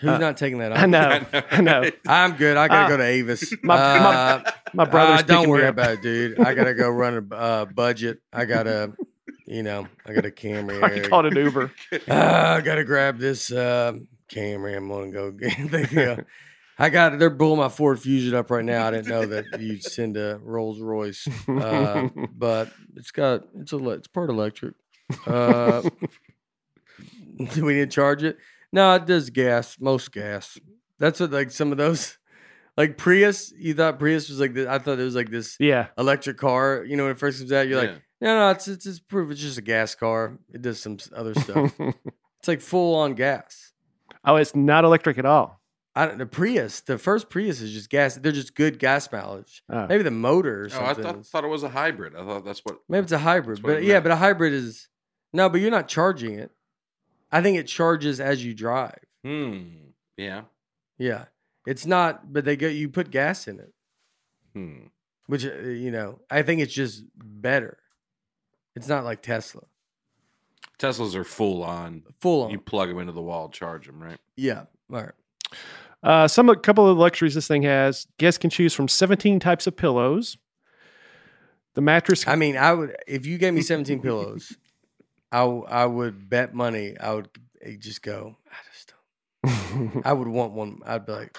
Who's Uh, not taking that off? I know. I know. I'm good. I gotta Uh, go to Avis. my- my- Uh, My brother's Uh, don't picking me worry up. about it, dude. I gotta go run a uh, budget. I gotta, you know, I got a Camry. I called an Uber. Uh, I gotta grab this uh, Camry. I'm gonna go get. yeah. I got. They're pulling my Ford Fusion up right now. I didn't know that you'd send a Rolls Royce, uh, but it's got it's a le- it's part electric. Uh, do we need to charge it? No, it does gas. Most gas. That's what like some of those, like Prius. You thought Prius was like this. I thought it was like this yeah. electric car. You know, when it first comes out, you're like, no, no, it's it's, it's proof. It's just a gas car. It does some other stuff. it's like full on gas. oh, it's not electric at all. I don't, the Prius, the first Prius is just gas. They're just good gas mileage. Oh. Maybe the motor or Oh, I thought, thought it was a hybrid. I thought that's what. maybe it's a hybrid, but it yeah, but a hybrid is no, but you're not charging it. I think it charges as you drive. Hmm. Yeah. Yeah, it's not, but they go. You put gas in it, Hmm. which uh, you know, I think it's just better. It's not like Tesla, Teslas are full on. full on. You plug them into the wall, charge them, right? yeah, all right. Uh, some a couple of luxuries this thing has. Guests can choose from 17 types of pillows. The mattress. I mean, I would if you gave me 17 pillows, I w- I would bet money. I would eh, just go. I just don't. I would want one. I'd be like,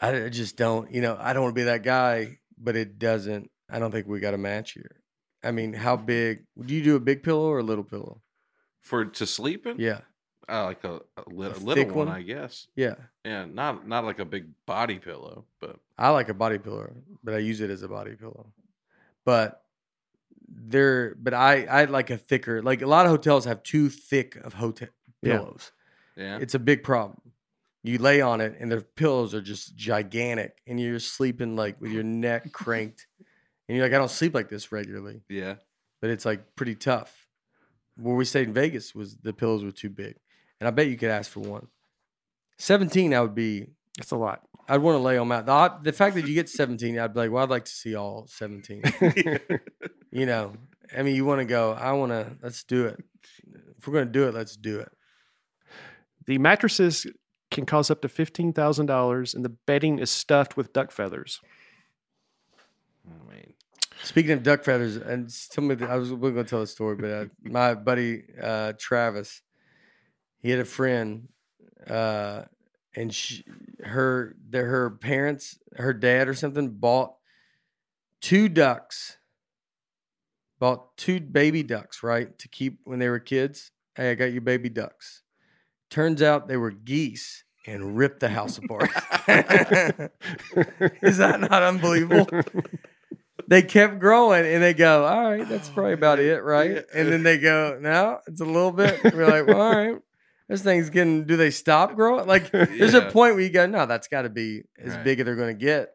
I I just don't. You know, I don't want to be that guy. But it doesn't. I don't think we got a match here. I mean, how big? Do you do a big pillow or a little pillow? for to sleep in. Yeah, Uh, like a, a, lit, A a little one, one? I guess. yeah. Yeah, not not like a big body pillow, but I like a body pillow, but I use it as a body pillow. But they're but I I like a thicker. Like a lot of hotels have too thick of hotel Yeah. pillows. yeah. It's a big problem. You lay on it and their pillows are just gigantic and you're sleeping like with your neck cranked. And you're like, I don't sleep like this regularly. yeah. But it's like pretty tough. Where we stayed in Vegas was the pillows were too big. And I bet you could ask for one. 17, I would be It's a lot. I'd want to lay them out. The, odd- the fact that you get 17, I'd be like, well, I'd like to see all 17. you know, I mean, you want to go, I want to, let's do it. If we're going to do it, let's do it. The mattresses can cost up to fifteen thousand dollars, and the bedding is stuffed with duck feathers. I mean, Speaking of duck feathers, and tell me, I was going to tell a story, but uh, my buddy uh, Travis, he had a friend, uh, and she, her, their, her parents, her dad or something, bought two ducks, bought two baby ducks, right, to keep when they were kids. Hey, I got you baby ducks. Turns out they were geese and ripped the house apart. Is that not unbelievable? they kept growing and they go, all right, that's probably about it, right? And then they go, no, it's a little bit. We're like, well, all right, this thing's getting, do they stop growing? Like, there's a point where you go, no, that's got to be as Right. big as they're going to get.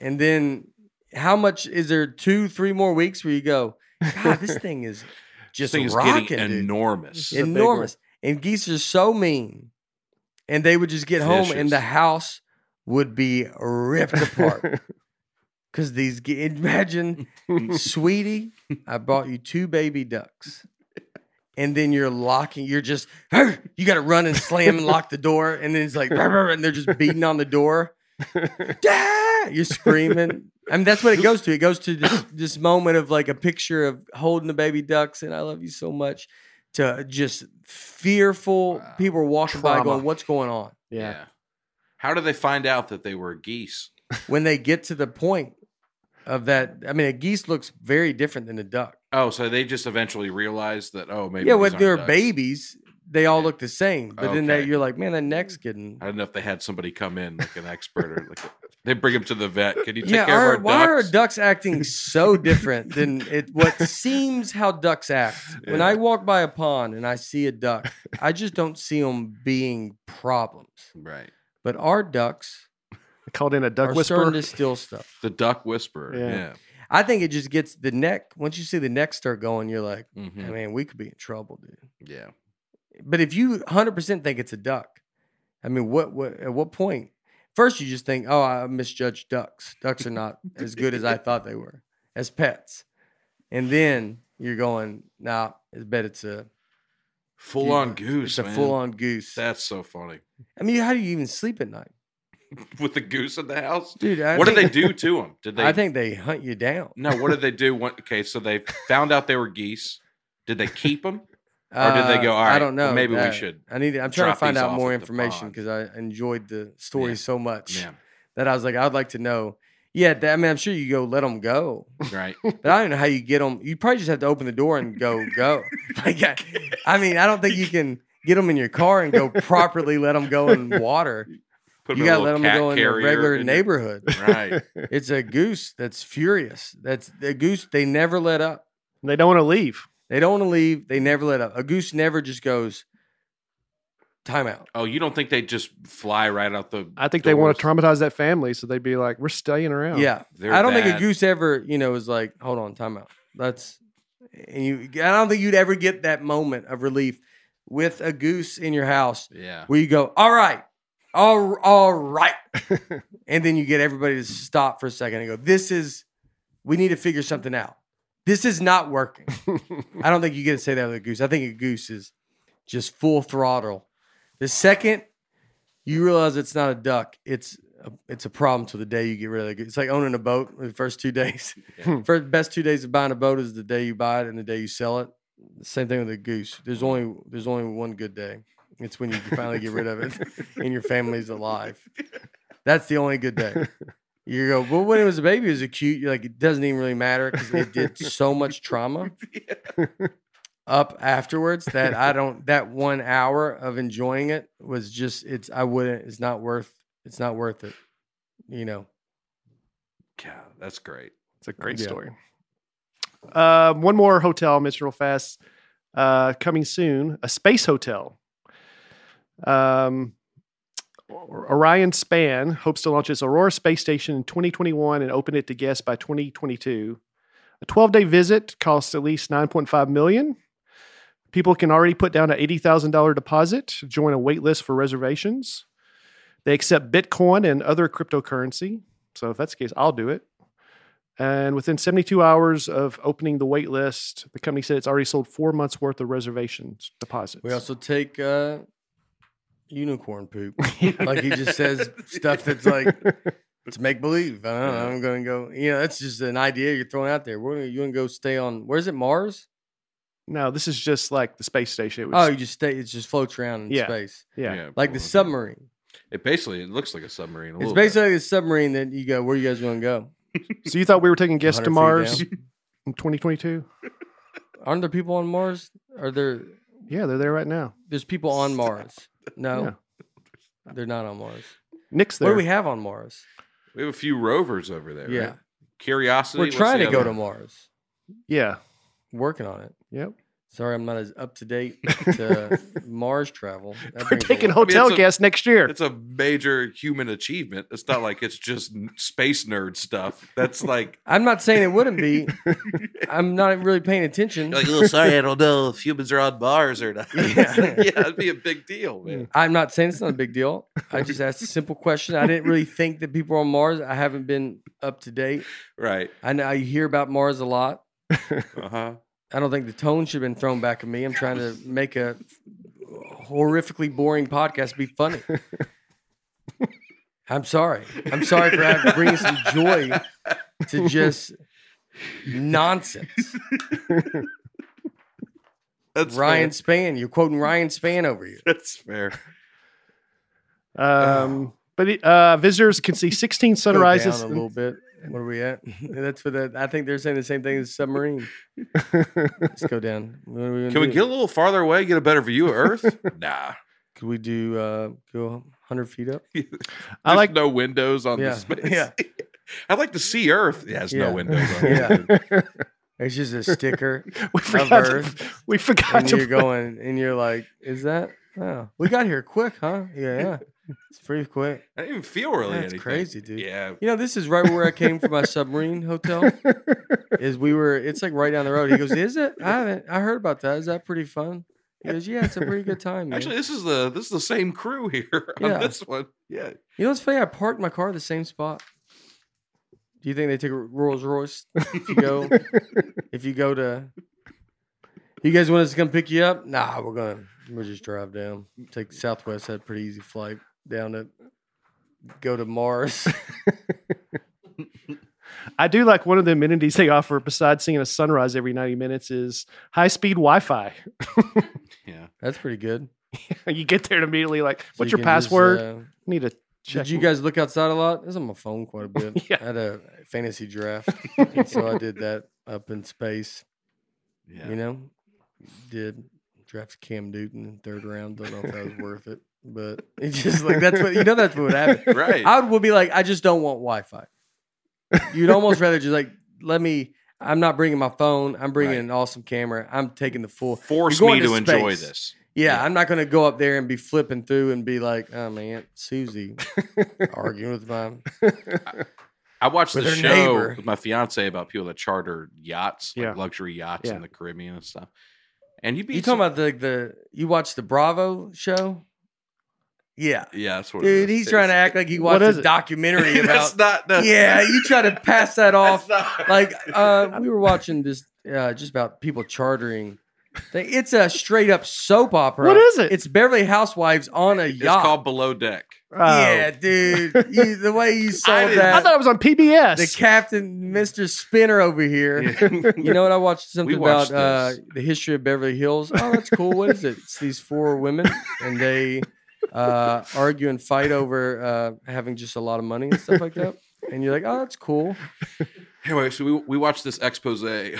And then how much is there two, three more weeks where you go, God, this thing is this just thing is getting dude. enormous. This is enormous. And geese are so mean. And they would just get home and the house would be ripped apart. Because these, ge- imagine, sweetie, I bought you two baby ducks. And then you're locking, you're just, you got to run and slam and lock the door. And then it's like, and they're just beating on the door. Dad! You're screaming. I mean, that's what it goes to. It goes to this, this moment of like a picture of holding the baby ducks and I love you so much to just fearful Wow. people are walking by going, what's going on? yeah. How do they find out that they were geese? When they get to the point of that, I mean, a geese looks very different than a duck. Oh, so they just eventually realize that. Oh, maybe. yeah, these when they're ducks. babies, they all Yeah. look the same. But then they, you're like, man, that neck's getting. I don't know if they had somebody come in like an expert or like a, they bring him to the vet. Can you take Yeah, care are, of our why are ducks? ducks acting so different than it? What seems how ducks act. When I walk by a pond and I see a duck, I just don't see them being problems. Right. But our ducks Called in a duck are whisperer. starting to steal stuff. The duck whisperer. Yeah. Yeah. I think it just gets the neck. Once you see the neck start going, you're like, Mhm. I mean, we could be in trouble, dude. Yeah. But if you 100% think it's a duck, I mean, what, what at what point? First, you just think, oh, I misjudged ducks. Ducks are not as good as I thought they were as pets. And then you're going, nah, I bet it's a Full on goose. It's a full on goose. That's so funny. I mean, how do you even sleep at night, With the goose in the house. dude? I what did they do to him? Did they? I think they hunt you down. No. What did they do? When, okay, so they found out they were geese. Did they keep them? Or did they go, Uh, "All I don't know. maybe we Uh, should I need. I'm trying to find out more information because I enjoyed the story Yeah. so much Yeah. that I was like, I'd like to know. Yeah, that, I mean, I'm sure you go let them go, Right. but I don't know how you get them. You probably just have to open the door and go go. Like, I, I mean, I don't think you can get them in your car and go properly let them go in water. Put You them in a got to let them go in a regular in your- neighborhood. Right. It's a goose that's furious. That's the goose. They never let up. They don't want to leave. They don't want to leave. They never let up. A goose never just goes timeout. Oh, you don't think they just fly right out the? I think they want to traumatize that family, so they'd be like, "We're staying around." Yeah, They're I don't think a that- goose ever, you know, is like, hold on, timeout. That's and you. I don't think you'd ever get that moment of relief with a goose in your house Yeah. where you go, all right, all all right, and then you get everybody to stop for a second and go, this is, we need to figure something out. This is not working. I don't think you get to say that with a goose. I think a goose is just full throttle. The second you realize it's not a duck, it's a, it's a problem till the day you get rid of the goose. It's like owning a boat. The first two days, Yeah. first best two days of buying a boat is the day you buy it and the day you sell it. Same thing with a goose. There's only there's only one good day. It's when you finally get rid of it and your family's alive. That's the only good day. You go, well, when it was a baby, it was a cute. You're like, it doesn't even really matter because it did so much trauma. up afterwards that I don't that one hour of enjoying it was just it's I wouldn't it's not worth it's not worth it. You know. Yeah, that's great. It's a great Yeah. story. Uh, one more hotel, Mr. Real Fast, uh, coming soon. A space hotel. Um, Orion Span hopes to launch its Aurora space station in 2021 and open it to guests by 2022. A 12-day visit costs at least 9.5 million. People can already put down an $80,000 deposit join a wait list for reservations. They accept Bitcoin and other cryptocurrency. So if that's the case, I'll do it. And within 72 hours of opening the wait list, the company said it's already sold four months worth of reservations deposits. We also take uh unicorn poop. like he just says stuff that's like it's make believe. I don't know. I'm gonna go. You know, that's just an idea you're throwing out there. Where are you gonna go stay on? Where's it? Mars? no, this is just like the space station. It Oh, you just stay. It just floats around in Yeah. space, yeah. like the well, submarine. It basically it looks like a submarine. a It's little bit. basically a submarine that you go. Where you guys gonna go? So you thought we were taking guests to feet Mars down. in 2022? Aren't there people on Mars? Are there? Yeah, they're there right now. There's people on Mars. No, they're not on Mars. Nick's What do we have on Mars? We have a few rovers over there. Yeah, right? Curiosity. we're what's trying the to go other to? Mars. yeah. Working on it. Yep. Sorry, I'm not as up to date to Mars travel. That We're brings a taking lot- hotel it's a- guests next year. It's a major human achievement. It's not like it's just n- space nerd stuff. That's like, I'm not saying it wouldn't be. I'm not really paying attention. like, oh, sorry, I don't know if humans are on Mars or not. Yeah. yeah, it'd be a big deal, man. I'm not saying it's not a big deal. I just asked a simple question. I didn't really think that people are on Mars. I haven't been up to date. Right. I know I hear about Mars a lot. Uh huh. I don't think the tone should have been thrown back at me. I'm trying to make a horrifically boring podcast be funny. I'm sorry. I'm sorry for having bringing some joy to just nonsense. That's Ryan Fair. Span, you're quoting Orion Span over here. That's fair. Um, but uh, visitors can see 16 sunrises. down a little bit. What are we at? That's for the. I think they're saying the same thing as submarine. Let's go down. What are we gonna Can we do? get a little farther away, get a better view of Earth? nah. Could we do uh, go 100 feet up? I like no windows on Yeah, the space. yeah. I'd like to see Earth. It has Yeah. no windows on Yeah. It's just a sticker, we of forgot. To, Earth, we forgot and to. you're going, and you're like, "Is that? Oh, we got here quick, huh? Yeah, yeah. It's pretty quick. I didn't even feel really That's anything. crazy, dude. Yeah. You know, this is right where I came from my submarine hotel. Is we were? It's like right down the road. He goes, "Is it? I haven't. I heard about that. Is that pretty fun?" He goes, "Yeah, it's a pretty good time." Man. Actually, this is the this is the same crew here on Yeah. this one. Yeah. You know what's funny? I parked my car at the same spot. Do you think they take a Rolls Royce if you go if you go to you guys want us to come pick you up? Nah, we're gonna we'll just drive down. Take Southwest had a pretty easy flight down to go to Mars. I do like one of the amenities they offer besides seeing a sunrise every 90 minutes is high speed Wi Fi. Yeah. That's pretty good. you get there and immediately like, So what's you your can just, password? uh, Need to check. did you guys look outside a lot? I was on my phone quite a bit. Yeah. I had a fantasy draft. so I did that up in space. Yeah. You know, did draft Cam Newton in third round. Don't know if that was worth it, but it's just like that's what you know. That's what would happen. right. I would be like, I just don't want Wi-Fi. You'd almost rather just like let me. I'm not bringing my phone. I'm bringing Right. an awesome camera. I'm taking the full. Force me to to enjoy this. Yeah, Yeah. I'm not going to go up there and be flipping through and be like, oh man, Aunt Susie arguing with my. I watched the show neighbor. with my fiance about people that charter yachts, like Yeah. luxury yachts Yeah. in the Caribbean and stuff. And you'd be You talking about the the you watched the Bravo show? Yeah, Yeah, that's what dude, is. he's trying to act like he watched a it? documentary that's about. not that's, yeah, you try to pass that off. not- like uh, we were watching this uh, just about people chartering. thing. It's a straight up soap opera. What is it? It's Beverly Housewives on a yacht. it's called Below Deck. Oh. yeah, dude. You, the way you sold didn't- I thought it was on PBS. the captain, Mister Spinner over here. You know what? I watched something watched about uh, the history of Beverly Hills. Oh, that's cool. What is it? It's these four women, and they uh, argue and fight over uh, having just a lot of money and stuff like that. And you're like, oh, that's cool. Anyway, so we we watched this expose on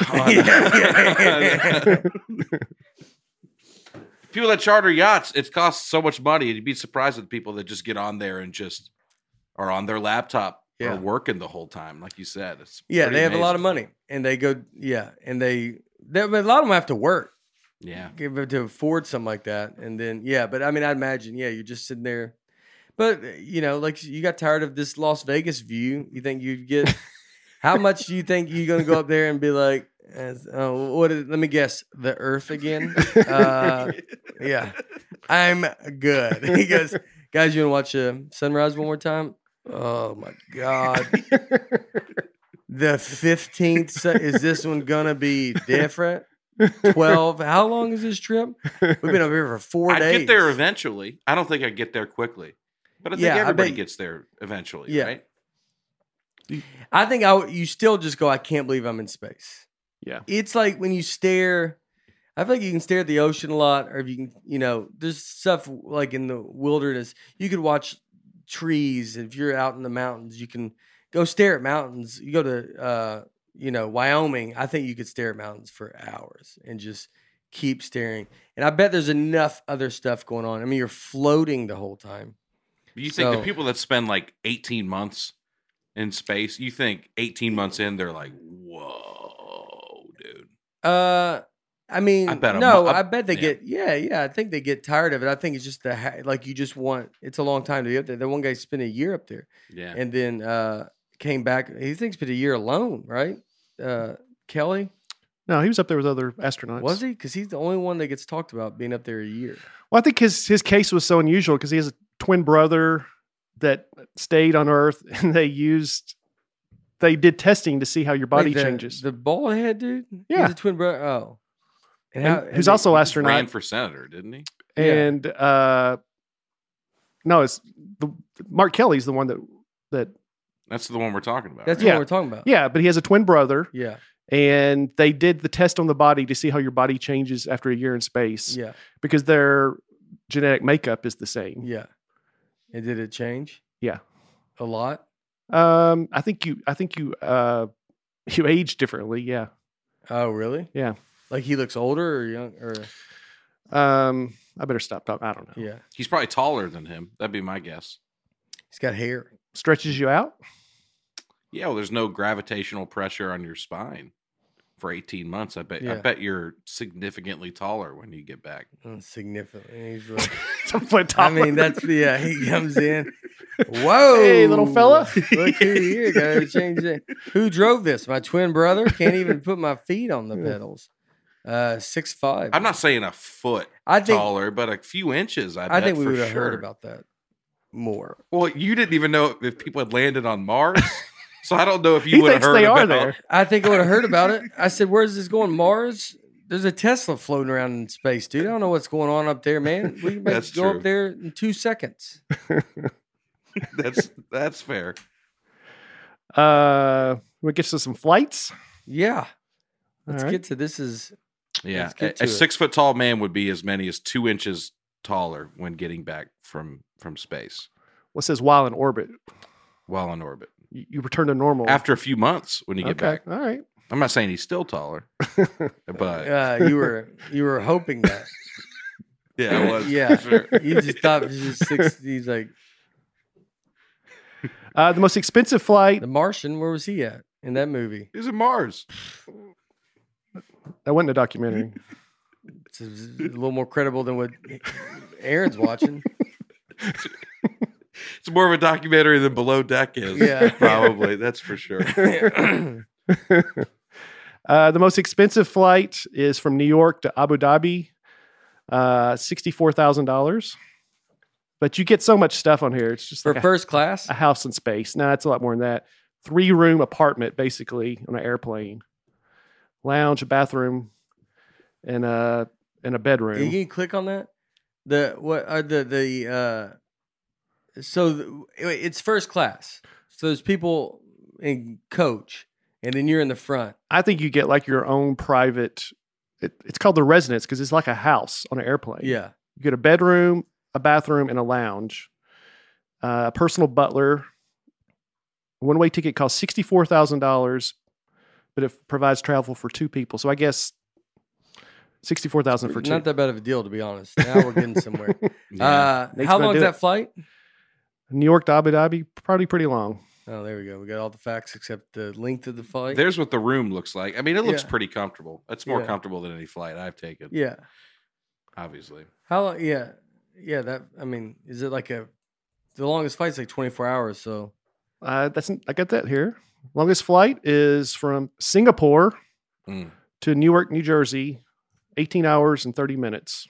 people that charter yachts. It costs so much money, and you'd be surprised at the people that just get on there and just are on their laptop Yeah. or working the whole time. Like you said, it's Yeah, they have a lot of money, and they go. Yeah, and they, they a lot of them have to work. Yeah, to afford something like that. And then yeah, but I mean, I'd imagine yeah, you're just sitting there. But uh, you know, like you got tired of this Las Vegas view. You think you'd get how much do you think you're gonna go up there and be like? As, oh, what? Is, let me guess. The Earth again? Uh, yeah, I'm good. He goes, guys. You want to watch uh, sunrise one more time? Oh my god. The fifteenth is this one gonna be different? Twelve. How long is this trip? We've been over here for 4 I'd days. get there eventually. I don't think I'd get there quickly, but I think Yeah, I everybody bet- gets there eventually. Yeah. right? I think I. would- You still just go. I can't believe I'm in space. Yeah. It's like when you stare. I feel like you can stare at the ocean a lot, or if you can, you know, there's stuff like in the wilderness. You could watch trees. If you're out in the mountains, you can go stare at mountains. You go to, uh, you know, Wyoming. I think you could stare at mountains for hours and just keep staring. And I bet there's enough other stuff going on. I mean, you're floating the whole time. You think So- the people that spend like 18 months in space, you think 18 months in, they're like, whoa, dude. Uh, I mean, I bet no, I bet they yeah. get, yeah, yeah. I think they get tired of it. I think it's just the like you just want. It's a long time to be up there. The one guy spent a year up there, Yeah. and then uh came back. He thinks spent a year alone, right? Uh, Kelly No, he was up there with other astronauts. was he? Because he's the only one that gets talked about being up there a year. Well, I think his his case was so unusual because he has a twin brother that stayed on Earth, and they used they did testing to see how your body Wait, the, changes. The bald head dude. Yeah. he's a twin brother. Oh, And how- who's they- also Ran astronaut, Ran for senator, didn't he? yeah. and uh, no, it's the Mark Kelly's the one that that That's the one we're talking about. That's right? Yeah. what we're talking about. yeah, but he has a twin brother, yeah, and they did the test on the body to see how your body changes after a year in space yeah, because their genetic makeup is the same. yeah. And did it change? Yeah. a lot. Um, I think you, I think you, uh, you age differently. Yeah. Oh, really? Yeah. Like he looks older or young or Um, I better stop talking. I don't know. yeah. He's probably taller than him. That'd be my guess. He's got hair. Stretches you out. Yeah, well, there's no gravitational pressure on your spine for 18 months. I bet. I bet you're significantly taller when you get back. Uh, significantly. He's really, It's a foot taller. I mean, that's yeah. He comes in. Whoa, Hey, little fella. Look who here. Gotta change it. Who drove this? My twin brother. Can't even put my feet on the pedals. Uh, six five. I'm not saying a foot I think. taller, but a few inches. I, I bet think we would have sure. heard about that more. Well, you didn't even know if people had landed on Mars, so I don't know if you he would have heard they are about- there. I think I would have heard about it. I said, "Where's this going? Mars? There's a Tesla floating around in space, dude. I don't know what's going on up there, man. We can make- That's go true. up there in two seconds." That's that's fair. Uh, we get to some flights. Yeah. Let's right. get to this. Is Yeah, a, a six foot tall man would be as many as two inches taller when getting back from from space What says while in orbit? while in orbit. You, you return to normal After a few months, when you get okay. back, All right. I'm not saying he's still taller, but uh, you were you were hoping that? yeah, I was. yeah. Sure. You just thought it was just six. He's like Uh, the most expensive flight the Martian. Where was he at in that movie? He's in Mars. that wasn't a documentary. It's a, a little more credible than what Aaron's watching. It's more of a documentary than Below Deck is. Yeah. probably. That's for sure. uh, the most expensive flight is from New York to Abu Dhabi, uh, sixty-four thousand dollars. But you get so much stuff on here. It's just For like a, first class, a house in space. No, it's a lot more than that. Three-room apartment, basically, on an airplane. Lounge, a bathroom, and a and a bedroom. you can click on that. The what are the the uh so it's first class. So there's people in coach, and then you're in the front. I think you get like your own private. It, it's called the residence because it's like a house on an airplane. Yeah, You get a bedroom, a bathroom, and a lounge. Uh, a personal butler. One way ticket costs sixty four thousand dollars, but it provides travel for two people. So I guess sixty-four thousand for two. Not that bad of a deal, to be honest. Now we're getting somewhere. Yeah. uh, how long is that it. flight? New York to Abu Dhabi, probably pretty long. Oh, there we go. We got all the facts except the length of the flight. There's what the room looks like. I mean, it looks Yeah. pretty comfortable. It's more Yeah. comfortable than any flight I've taken, yeah. obviously. How long? Yeah. Yeah. That, I mean, is it like a, the longest flight's like 24 hours. So, Uh, that's I got that here. Longest flight is from Singapore Mm. to Newark, New Jersey, eighteen hours and thirty minutes.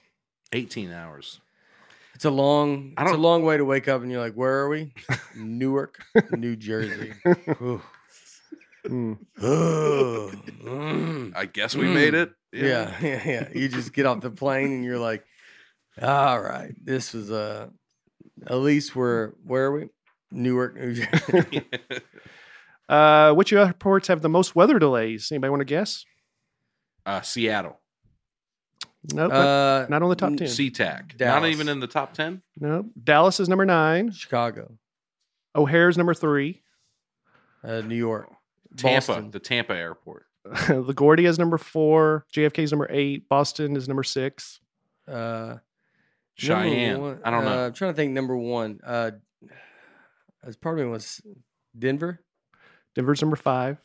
18 hours. It's a long, I it's a long way to wake up and you're like, where are we? Newark, New Jersey. Ooh. Mm. Mm. I guess we made it. Yeah, yeah, yeah. You just get off the plane and you're like, all right, this was uh at least we're where are we? Newark, New Jersey. Uh, which airports have the most weather delays? Anybody want to guess? uh, Seattle. Nope. not- uh, not on the top 10. SeaTac. Not Dallas. even in the top 10? nope. Dallas is number nine. Chicago, O'Hare's number three. uh, New York, Tampa, Boston. the Tampa airport. LaGuardia is number four. JFK is number eight. Boston is number six. Uh, number Cheyenne. one- I don't uh, know. I'm trying to think. Number one, uh, as part of me was Denver. Denver's number five.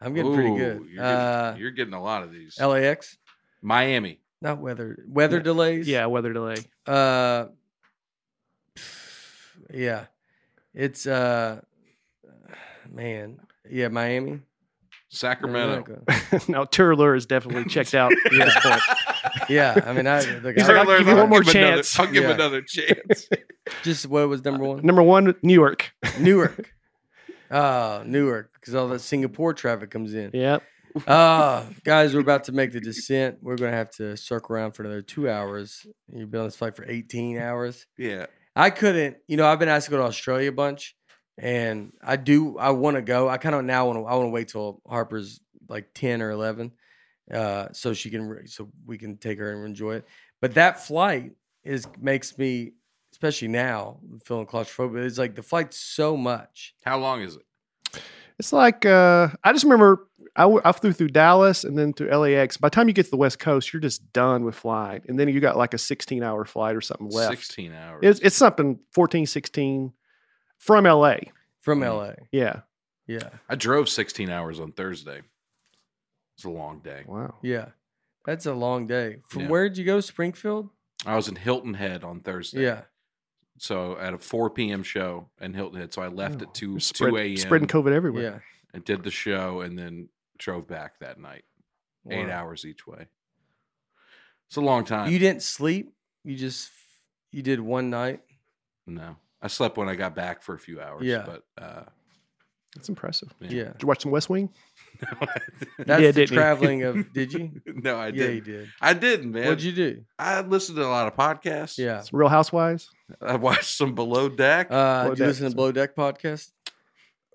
I'm getting pretty good. You're, Uh, you're getting a lot of these. LAX, Miami. Not weather. Weather Yeah. delays. Yeah, weather delay. Uh, yeah, it's uh, man, yeah, Miami, Sacramento. now Turler is definitely checked out at this point. Yeah, I mean, I the He's guy, like, I'll give you one more chance. I'll give him Yeah. another chance. just what was number one? Number one, New York. Newark. Oh, Newark, because all that Singapore traffic comes in. Yep. Ah, guys, we're about to make the descent. We're gonna have to circle around for another two hours. You've been on this flight for 18 hours. yeah. I couldn't, you know, I've been asked to go to Australia a bunch, and I do. I want to go. I kind of now want to. I want to wait till Harper's like 10 or 11, uh, so she can, so we can take her and enjoy it. But that flight is makes me, especially now, feeling claustrophobic. It's like the flight's so much. How long is it? It's like uh, I just remember I, w- I flew through Dallas and then through LAX. By the time you get to the West Coast, you're just done with flying, and then you got like a 16 hour flight or something left. 16 hours. It's it's something 14, 16 from LA. From Mm. LA, Yeah. yeah, I drove 16 hours on Thursday. It's a long day. Wow. yeah, that's a long day. From Yeah. where did you go? Springfield. I was in Hilton Head on Thursday. Yeah, So at a 4 p.m. show in Hilton Head. So I left Oh, at 2, You're 2 a.m. Spreading COVID everywhere. yeah. and did the show and then drove back that night. Eight hours each way. It's a long time. You didn't sleep. You just you did one night. no. I slept when I got back for a few hours. Yeah. But uh, That's impressive. Yeah. Yeah, Did you watch some West Wing? That's Yeah, the didn't you? traveling of. Did you? no, I yeah, didn't. you did. I didn't, man. What'd you do? I listened to a lot of podcasts. Yeah. Some Real Housewives? I watched some Below Deck. Uh, Below did you Deck, listen to Below Deck podcast?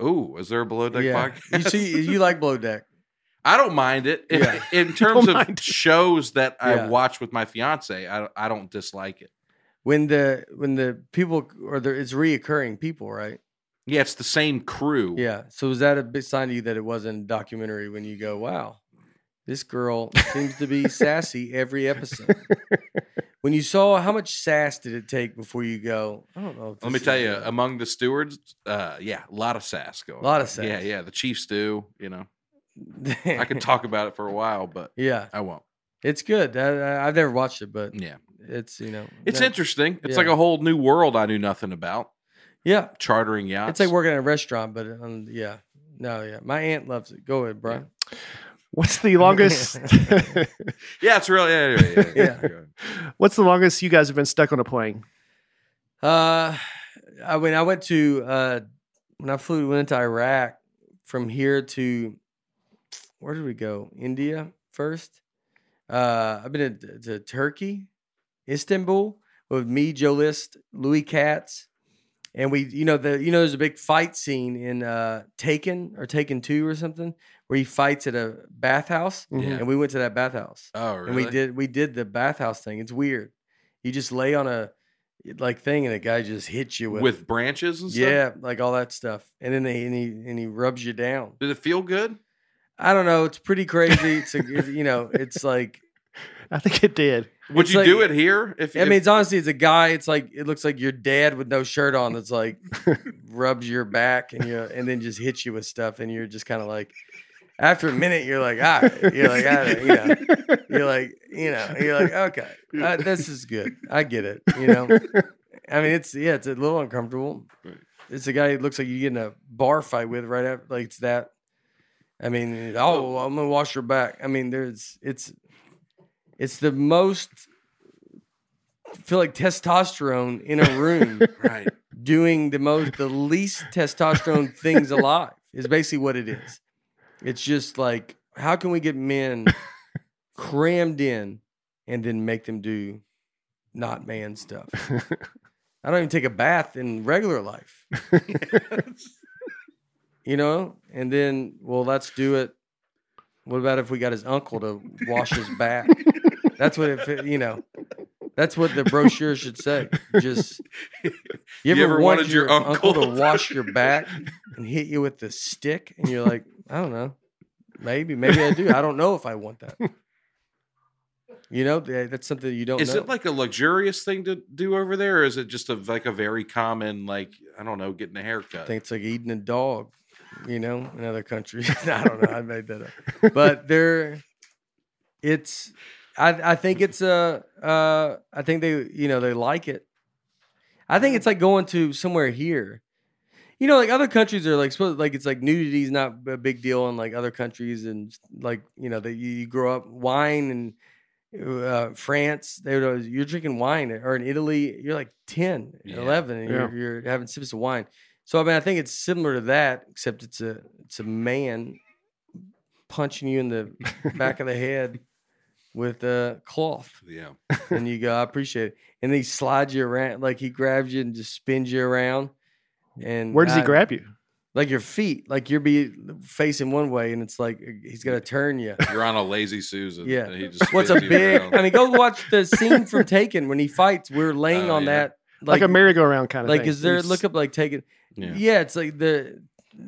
Ooh, is there a Below Deck yeah. podcast? You see, you like Below Deck. I don't mind it. Yeah. In terms of shows that Yeah. I watch with my fiance, I, I don't dislike it. When the when the people or the it's reoccurring people, right? Yeah, it's the same crew. Yeah. So was that a big sign to you that it wasn't a documentary when you go, wow, this girl seems to be sassy every episode? when you saw how much sass did it take before you go, I don't know. Let me tell you, among the stewards, uh, yeah, a lot of sass going. A lot on. of sass. yeah. Yeah. The chief stew, you know, I could talk about it for a while, but yeah, I won't. it's good. I, I've never watched it, but Yeah, it's you know, it's interesting. It's yeah. like a whole new world I knew nothing about. Yeah, Chartering yachts. it's like working at a restaurant, but um, yeah, no, yeah. My aunt loves it. Go ahead, Brian. What's the longest? Yeah, it's really. Yeah, yeah, yeah. Yeah. yeah. What's the longest you guys have been stuck on a plane? Uh, I mean, I went to uh when I flew went into Iraq from here to where did we go? India first. Uh, I've been to, to Turkey, Istanbul with me, Joe List, Louis Katz, and we, you know, the you know, there's a big fight scene in uh Taken or Taken Two or something where he fights at a bathhouse. Yeah. and we went to that bathhouse Oh, really? and we did we did the bathhouse thing. It's weird. You just lay on a like thing, and a guy just hits you with, with branches and stuff. yeah, like all that stuff, and then they, and he and he rubs you down. Did it feel good? I don't know. It's pretty crazy. It's, a, it's you know, it's like I think it did. Would It's you like- do it here? If I mean, it's honestly, it's a guy. It's like it looks like your dad with no shirt on. That's like rubs your back and you and then just hits you with stuff, and you're just kind of like. After a minute, you're like, all right. You're like, I don't, you know, you're like, you know, you're like, okay, uh, this is good. I get it. You know, I mean, it's yeah, it's a little uncomfortable. Right. It's a guy It looks like you get in a bar fight with right after, like it's that. I mean, oh, I'm gonna wash your back. I mean, there's it's, it's the most. I feel like testosterone in a room right. doing the most, the least testosterone things alive is basically what it is. It's just like, how can we get men crammed in and then make them do not man stuff? I don't even take a bath in regular life, you know? And then, well, let's do it. What about if we got his uncle to wash his back? That's what it, you know. That's what the brochure should say. Just you You ever, ever wanted, wanted your, your uncle, uncle to wash your back and hit you with the stick, and you're like, I don't know, maybe, maybe I do. I don't know if I want that. You know, that's something you don't Is know. it like a luxurious thing to do over there, or is it just a like a very common like I don't know, getting a haircut? I think it's like eating a dog, you know, in other countries. I don't know. I made that up. But there, it's, I, I think it's a, uh, I think they, you know, they like it. I think it's like going to somewhere here. You know, like other countries are like, supposed like it's like nudity is not a big deal in like other countries, and like you know that you, you grow up wine and uh, France, they would, you're drinking wine, or in Italy, you're like 10, Yeah. 11, and Yeah. you're, you're having sips of wine. So I mean, I think it's similar to that, except it's a it's a man punching you in the back of the head with a cloth, yeah. and you go, "I appreciate it." And he slides you around, like he grabs you and just spins you around. And Where does he grab you? Like your feet, like you're be facing one way, and it's like uh, he's gonna turn you. You're on a lazy Susan. Yeah. and He just What's a big? I mean, go watch the scene from Taken when he fights. We're laying Oh, on yeah. that, Like, a merry-go-round kind of like thing. is there It's- look up like Taken? yeah. Yeah. it's like the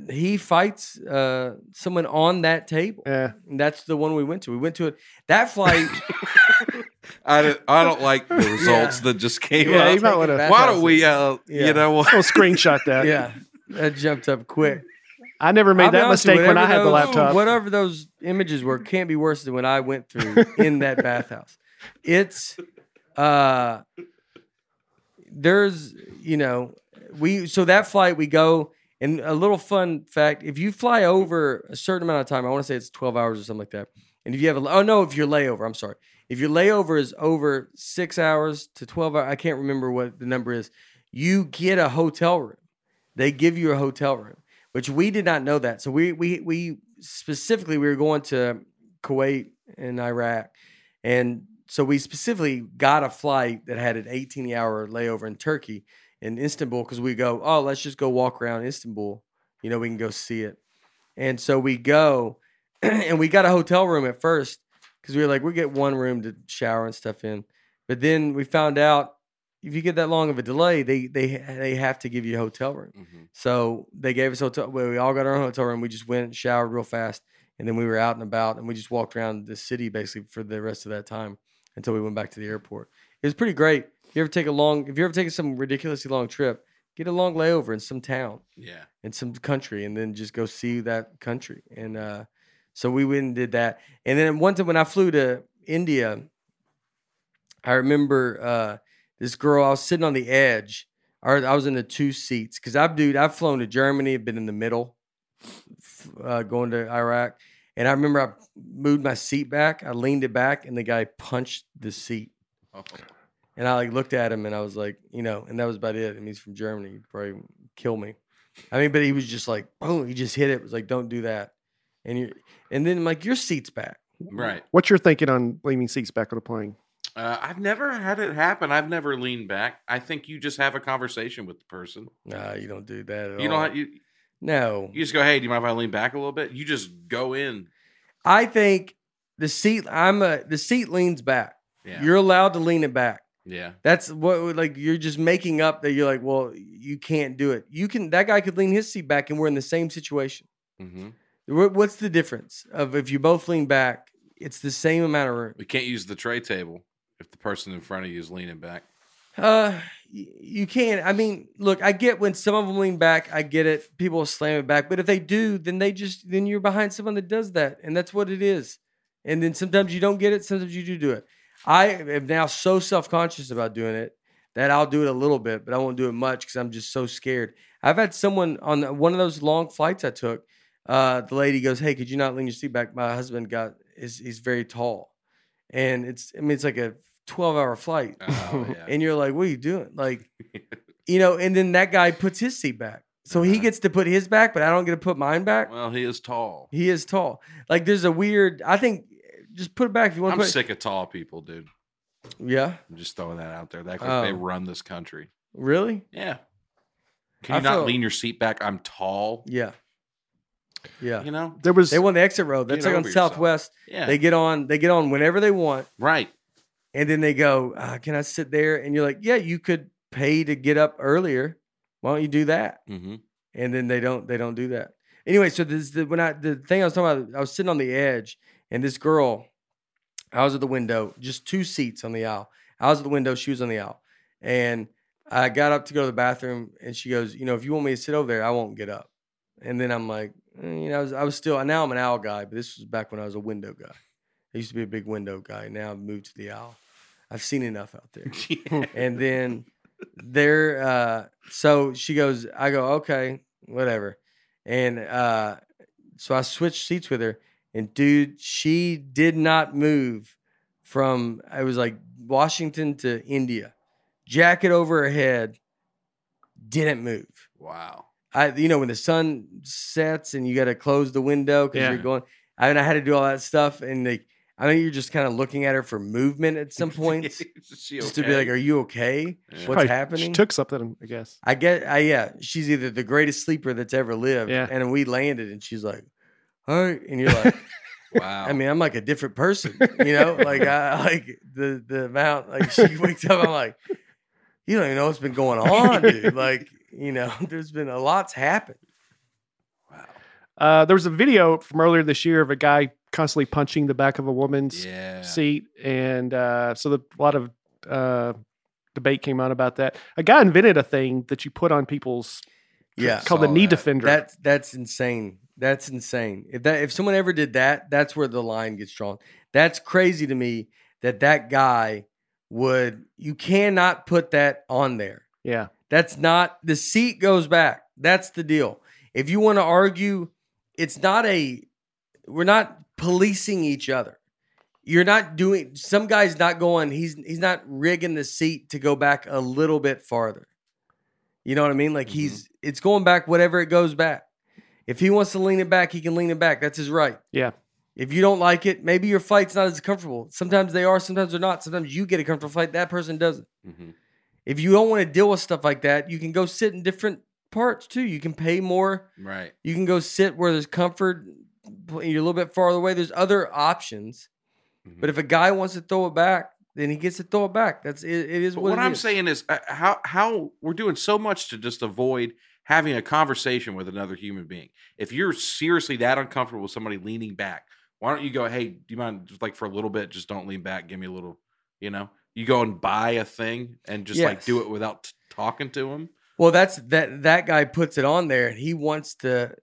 he fights uh someone on that table. Yeah. And that's the one we went to. We went to it. That flight. I don't, I don't like the results that just came Yeah, up. you might wanna- Why don't we, uh, Yeah. you know what? I'll screenshot that. Yeah, that jumped up quick. I never made I'll be that honest with mistake you, when I whatever had the those- laptop. Whatever those images were, can't be worse than what I went through in that bathhouse. It's uh there's you know, we so that flight we go and a little fun fact, if you fly over a certain amount of time, I want to say it's 12 hours or something like that. And if you have a oh no, if your layover, I'm sorry. If your layover is over 6 hours to 12 hours, I can't remember what the number is. You get a hotel room. They give you a hotel room which we did not know that. So we we we specifically we were going to Kuwait and Iraq, and so we specifically got a flight that had an 18 hour layover in Turkey in Istanbul because we go oh let's just go walk around Istanbul, you know we can go see it, and so we go, and we got a hotel room at first because we were like we get one room to shower and stuff in, but then we found out if you get that long of a delay they they they have to give you a hotel room. Mhm. So they gave us hotel. Well, we all got our own hotel room. We just went and showered real fast, and then we were out and about, and we just walked around the city basically for the rest of that time until we went back to the airport. It was pretty great. If you ever take a long, if you ever taken some ridiculously long trip, get a long layover in some town Yeah. in some country, and then just go see that country. And uh, so we went and did that. And then one time when I flew to India, I remember uh, this girl. I was sitting on the edge. Or I was in the two seats because I've dude. I've flown to Germany. I've been in the middle, uh, going to Iraq, and I remember I moved my seat back. I leaned it back, and the guy punched the seat. Oh. And I like looked at him, and I was like, you know, and that was about it. I mean, he's from Germany. He'd probably kill me. I mean, but he was just like, boom. He just hit it. It was like, don't do that. And you, and then I'm like, your seat's back. Right. What's your thinking on leaning seats back on a plane? Uh, I've never had it happen. I've never leaned back. I think you just have a conversation with the person. Nah, you don't do that at You all. don't. You, no, you just go, hey, do you mind if I lean back a little bit? You just go in. I think the seat. I'm a the seat leans back. Yeah. You're allowed to lean it back. Yeah. That's what like you're just making up that you're like, well, you can't do it. You can. That guy could lean his seat back, and we're in the same situation. hmm What's the difference of if you both lean back? It's the same amount of room. We can't use the tray table if the person in front of you is leaning back. Uh, you can. I mean, look, I get when some of them lean back. I get it. People will slam it back, but if they do, then they just then you're behind someone that does that, and that's what it is. And then sometimes you don't get it. Sometimes you do do it. I am now so self conscious about doing it that I'll do it a little bit, but I won't do it much because I'm just so scared. I've had someone on one of those long flights I took. Uh, the lady goes, "Hey, could you not lean your seat back? My husband got is he's very tall, and it's I mean it's like a 12 hour flight." Oh, yeah. and you're like, "What are you doing?" Like, you know. And then that guy puts his seat back, so he Uh-huh. gets to put his back, but I don't get to put mine back. well, he is tall. He is tall. Like, there's a weird. I think just put it back if you want I'm to sick of tall people, dude. Yeah, I'm just throwing that out there. That act like they Oh. run this country. really? Yeah. Can I you not feel- lean your seat back? I'm tall. Yeah, yeah. You know? There was They won the exit road. That's Get like on over yourself. Southwest. Yeah. They get on. They get on whenever they want, right. and then they go, uh, "Can I sit there?" And you're like, "Yeah, you could pay to get up earlier. Why don't you do that?" hmm and then they don't they don't do that anyway so this the when i the thing i was talking about i was sitting on the edge and this girl i was at the window just two seats on the aisle. I was at the window she was on the aisle. And i got up to go to the bathroom and she goes you know if you want me to sit over there i won't get up. And then i'm like eh, you know i was, I was still now i'm an owl guy but this was back when i was a window guy. I used to be a big window guy. Now i've moved to the owl i've seen enough out there. And then there uh so she goes i go okay whatever. And uh so i switched seats with her and dude she did not move from i was like washington to india jacket over her head didn't move wow. i you know when the sun sets and you got to close the window because Yeah. you're going I mean, I had to do all that stuff, and like, I mean, you're just kind of looking at her for movement at some points, Is she just to be like, "Are you okay? Yeah. What's probably- happening?" She took something, I guess. I get, I yeah, she's either the greatest sleeper that's ever lived, Yeah. and we landed, and she's like, "All right," and you're like, wow. I mean, I'm like a different person, you know, like I like the the amount, like she wakes up, I'm like, you don't even know what's been going on, dude. Like, you know, there's been a lot's happened. wow. Uh, there was a video from earlier this year of a guy constantly punching the back of a woman's Yeah. seat, and uh, so the, a lot of uh, debate came out about that. A guy invented a thing that you put on people's Yeah, called the knee that. defender. That's that's insane. That's insane. If that if someone ever did that, that's where the line gets drawn. That's crazy to me that that guy would. You cannot put that on there. yeah, That's not the seat goes back. That's the deal. If you want to argue, it's not a. We're not policing each other. You're not doing. Some guy's not going. He's he's not rigging the seat to go back a little bit farther. You know what I mean? Like mm-hmm. he's it's going back whatever it goes back. If he wants to lean it back, he can lean it back. That's his right. yeah. If you don't like it, maybe your flight's not as comfortable. Sometimes they are, sometimes they're not. Sometimes you get a comfortable flight, that person doesn't. Mhm. If you don't want to deal with stuff like that, you can go sit in different parts too. You can pay more. Right. You can go sit where there's comfort. You're a little bit farther away. There's other options. Mhm. But if a guy wants to throw it back, then he gets to throw it back. That's it. It is But what, what I'm is. saying is uh, how how we're doing so much to just avoid having a conversation with another human being. If you're seriously that uncomfortable with somebody leaning back, why don't you go, "Hey, do you mind just like for a little bit just don't lean back, give me a little, you know, you go and buy a thing and just like do it without t- talking to him." Well, that's that that guy puts it on there and he wants to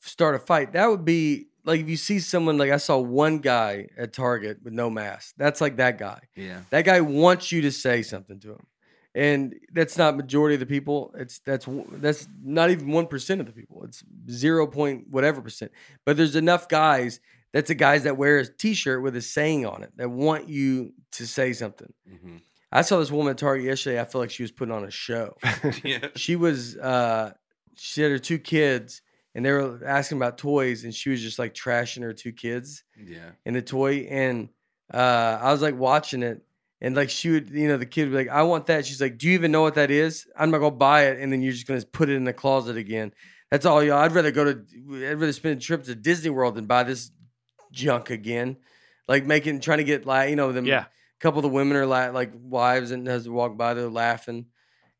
start a fight. That would be like if you see someone like I saw one guy at Target with no mask. That's like that guy. Yeah. That guy wants you to say something to him. And that's not majority of the people. It's that's that's not even 1% of the people. It's 0 point whatever percent. But there's enough guys that's the guys that wear a t-shirt with a saying on it that want you to say something. hmm I saw this woman at Target yesterday. I felt like she was putting on a show Yeah. she was uh she had her two kids and they were asking about toys and she was just like trashing her two kids Yeah. in the toy and uh I was like watching it and like she would you know the kid would be like I want that she's like do you even know what that is I'm not gonna buy it and then you're just gonna put it in the closet again that's all y'all I'd rather go to I'd rather spend a trip to Disney World than buy this junk again like making trying to get like you know them Yeah. a couple of the women are like like wives and as they walk by they're laughing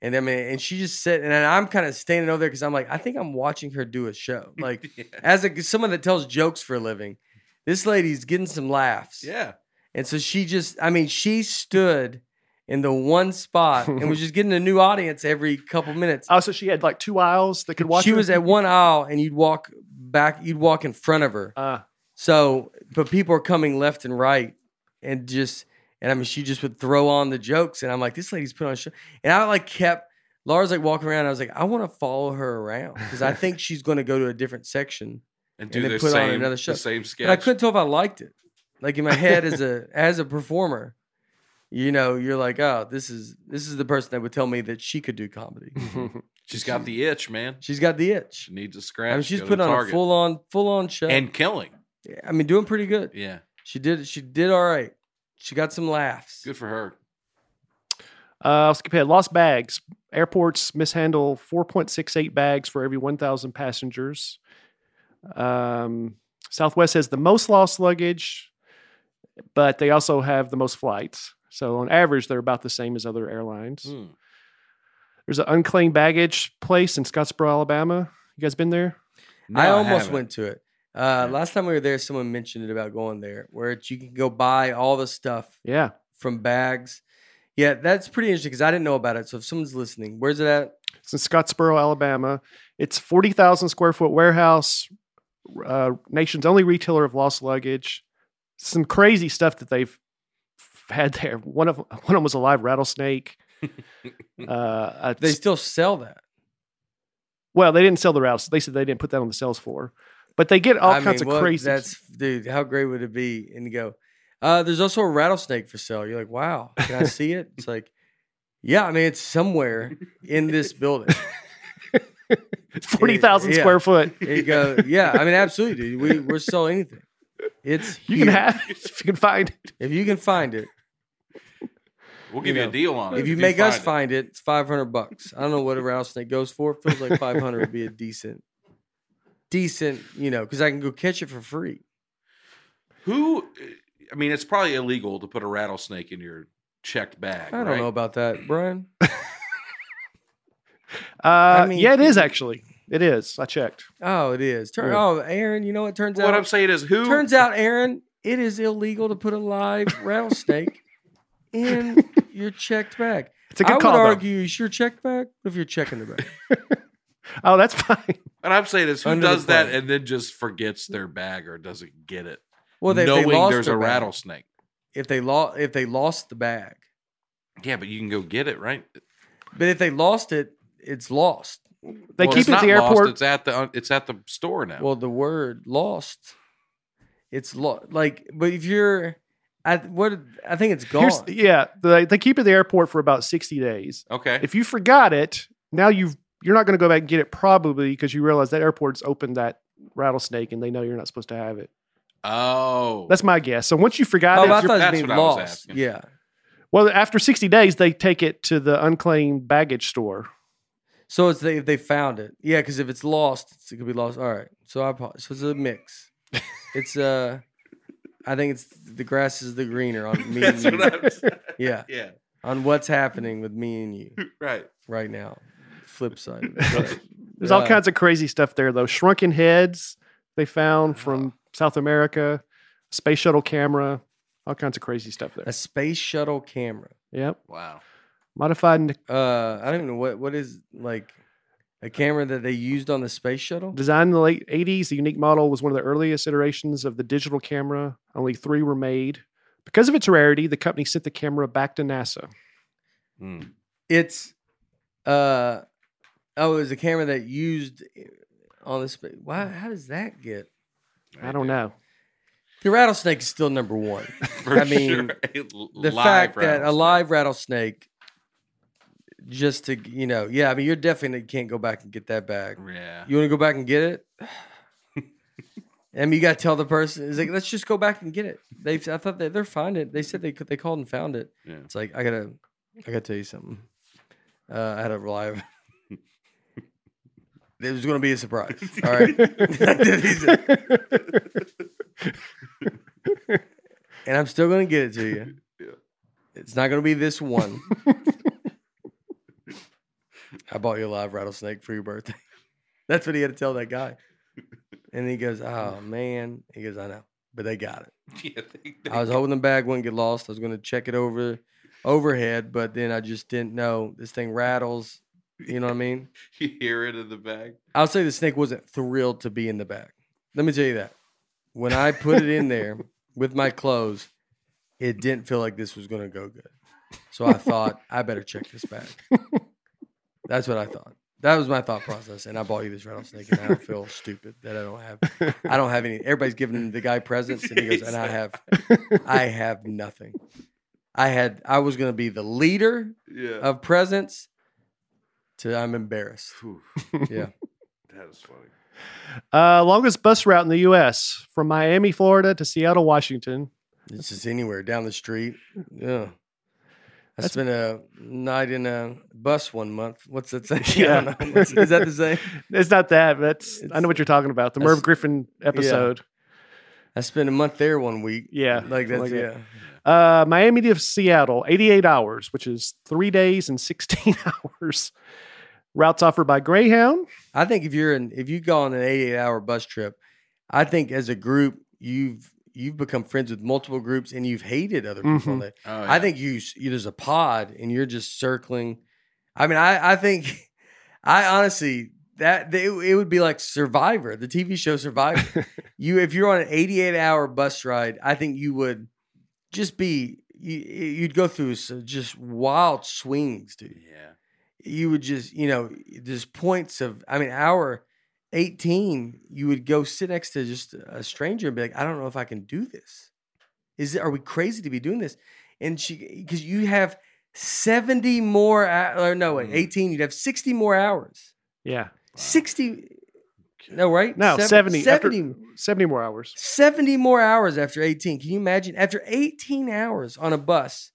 And I mean, and she just sit, and I'm kind of standing over there because I'm like, I think I'm watching her do a show. Like, yeah. as a someone that tells jokes for a living, this lady's getting some laughs. yeah. And so she just, I mean, she stood in the one spot and was just getting a new audience every couple minutes. Oh, so she had like two aisles that could watch. She her? was at one aisle and you'd walk back, you'd walk in front of her. Uh, So, but people are coming left and right and just, and I mean, she just would throw on the jokes. And I'm like, this lady's put on a show. And I like kept, Laura's like walking around. I was like, I want to follow her around because I think she's going to go to a different section. And And do then the put on same, another show. the same sketch. But I couldn't tell if I liked it. Like in my head as a as a performer, you know, you're like, oh, this is this is the person that would tell me that she could do comedy. She's got the itch, man. She's got the itch. She needs a scratch. I mean, she's go put on a full on full on show. and killing. Yeah, I mean, doing pretty good. Yeah, She did she did all right. She got some laughs. good for her. uh, let's skip ahead. Lost bags. Airports mishandle 4.68 bags for every 1,000 passengers. Um, Southwest has the most lost luggage, but they also have the most flights. So on average, they're about the same as other airlines. Hmm. There's an unclaimed baggage place in Scottsboro, Alabama. You guys been there? No, I almost haven't. went to it. Uh, Yeah. Last time we were there, someone mentioned it about going there, where it's, you can go buy all the stuff Yeah. from bags. Yeah, that's pretty interesting because I didn't know about it. So if someone's listening, where's it at? It's in Scottsboro, Alabama. It's 40,000 square foot warehouse, uh, nation's only retailer of lost luggage. Some crazy stuff that they've had there. One of one of them was a live rattlesnake. uh, They still sell that. well, they didn't sell the rattlesnake. They said they didn't put that on the sales floor, but they get all I kinds mean, of what- crazy. That's dude. How great would it be? And you go, uh, there's also a rattlesnake for sale. You're like, wow, can I see it? It's like, yeah. I mean, it's somewhere in this building. forty thousand yeah. square foot. You go, yeah. I mean, absolutely, dude. We we're sell anything. It's You can have it if you can find it. if you can find it. We'll give you you, a deal on it. If you make us find it. find it, it's five hundred bucks. I don't know what a rattlesnake goes for. It feels like five hundred would be a decent, decent. You know, because I can go catch it for free. Who? I mean, it's probably illegal to put a rattlesnake in your checked bag. I don't right? know about that, Brian. Uh, mean, yeah, it is actually. It is. I checked. Oh, it is. Turn, Yeah. Oh, Aaron, you know what turns out? What? I'm saying is, who? Turns out, Aaron, it is illegal to put a live rattlesnake in your checked bag. It's a I good would call. though. argue you sure checked bag if you're checking the bag. Oh, that's fine. and I'm saying is, who Under the does that plane. and then just forgets their bag or doesn't get it, Well, they, knowing they lost there's a bag- rattlesnake? If they lost, if they lost the bag, Yeah, but you can go get it, right? but if they lost it, it's lost. They Well, keep it at not the lost, airport. it's at the it's at the store now. Well, the word lost, it's lo- like. But if you're, I what I think it's gone. Here's, yeah, they, they keep it at the airport for about sixty days. okay. If you forgot it, now you've you're not going to go back and get it probably because you realize that airport's opened that rattlesnake and they know you're not supposed to have it. oh, That's my guess. So once you forgot oh, it, I you're- thought that's being what I was lost. asking. Yeah. well, after 60 days, they take it to the unclaimed baggage store. So it's they, if they found it, yeah. Because if it's lost, it's, it could be lost. All right. So I apologize. So it's a mix. It's uh, I think it's the grass is the greener on me and that's you. what I'm saying. yeah, Yeah, on what's happening with me and you right. right now. Flip side. of it. But, There's all uh, kinds of crazy stuff there, though. Shrunken heads they found from South America, space shuttle camera, all kinds of crazy stuff there. a space shuttle camera. Yep. Wow. Modified Uh, I don't even know what what is like a camera that they used on the space shuttle. Designed in the late 80s, the unique model was one of the earliest iterations of the digital camera. Only three were made. Because of its rarity, the company sent the camera back to NASA. Hmm. It's uh oh, it was a camera that used on the space. Why? How does that get? I don't know. The rattlesnake is still number one. For I mean, sure. the Live fact that a live rattlesnake, just to you know, yeah. I mean, you're definitely can't go back and get that bag. Yeah. You want to go back and get it? I mean, you got to tell the person. It's like, let's just go back and get it. They, I thought they, they're finding it. They said they could. They called and found it. Yeah. It's like I gotta, I gotta tell you something. Uh, I had a live. it was going to be a surprise. All right, and I'm still going to get it to you. Yeah. It's not going to be this one. I bought you a live rattlesnake for your birthday. That's what he had to tell that guy. And he goes, Oh man. He goes, I know. But they got it. yeah, they, they I was holding the bag, wouldn't get lost. I was gonna check it over overhead, but then I just didn't know. This thing rattles. You know what I mean? you hear it in the bag. I'll say the snake wasn't thrilled to be in the bag. Let me tell you that. When I put it in there with my clothes, it didn't feel like this was going to go good. So I thought I better check this bag. That's what I thought. That was my thought process, and I bought you this rattlesnake, and I feel stupid that I don't have. I don't have any. Everybody's giving the guy presents, and he goes, and I have. I have nothing. I had. I was going to be the leader Yeah. of presents. To I'm embarrassed. Phew, Yeah. that is funny. Uh, longest bus route in the U.S. from Miami, Florida to Seattle, Washington. It's just anywhere down the street. Yeah. I That's- spent a night in a bus one month. What's that say? Yeah. I don't know. Is that the same? It's not that, but that's, I know what you're talking about. The Merv Griffin episode. I spent a month there one week. Yeah. Like that's like that. yeah. Uh, Miami to Seattle, 88 hours, which is three days and 16 hours. Routes offered by Greyhound. I think if you're in if you go on an 88 hour bus trip, I think as a group you've you've become friends with multiple groups and you've hated other people on Mhm. that. Oh, I think you, s- you there's a pod and you're just circling. I mean, I I think I honestly that they, it would be like Survivor, the TV show Survivor. you if you're on an 88 hour bus ride, I think you would just be you, you'd go through just wild swings, dude. Yeah. You would just you know there's points of I mean hour 18 you would go sit next to just a stranger and be like I don't know if I can do this. Is it are we crazy to be doing this? And she because you have 70 more or no wait, Mm. 18 you'd have 60 more hours. Yeah. 60 no right? No, Seven- 70. 70 After 70 more hours. 70 more hours after 18. Can you imagine? After 18 hours on a bus,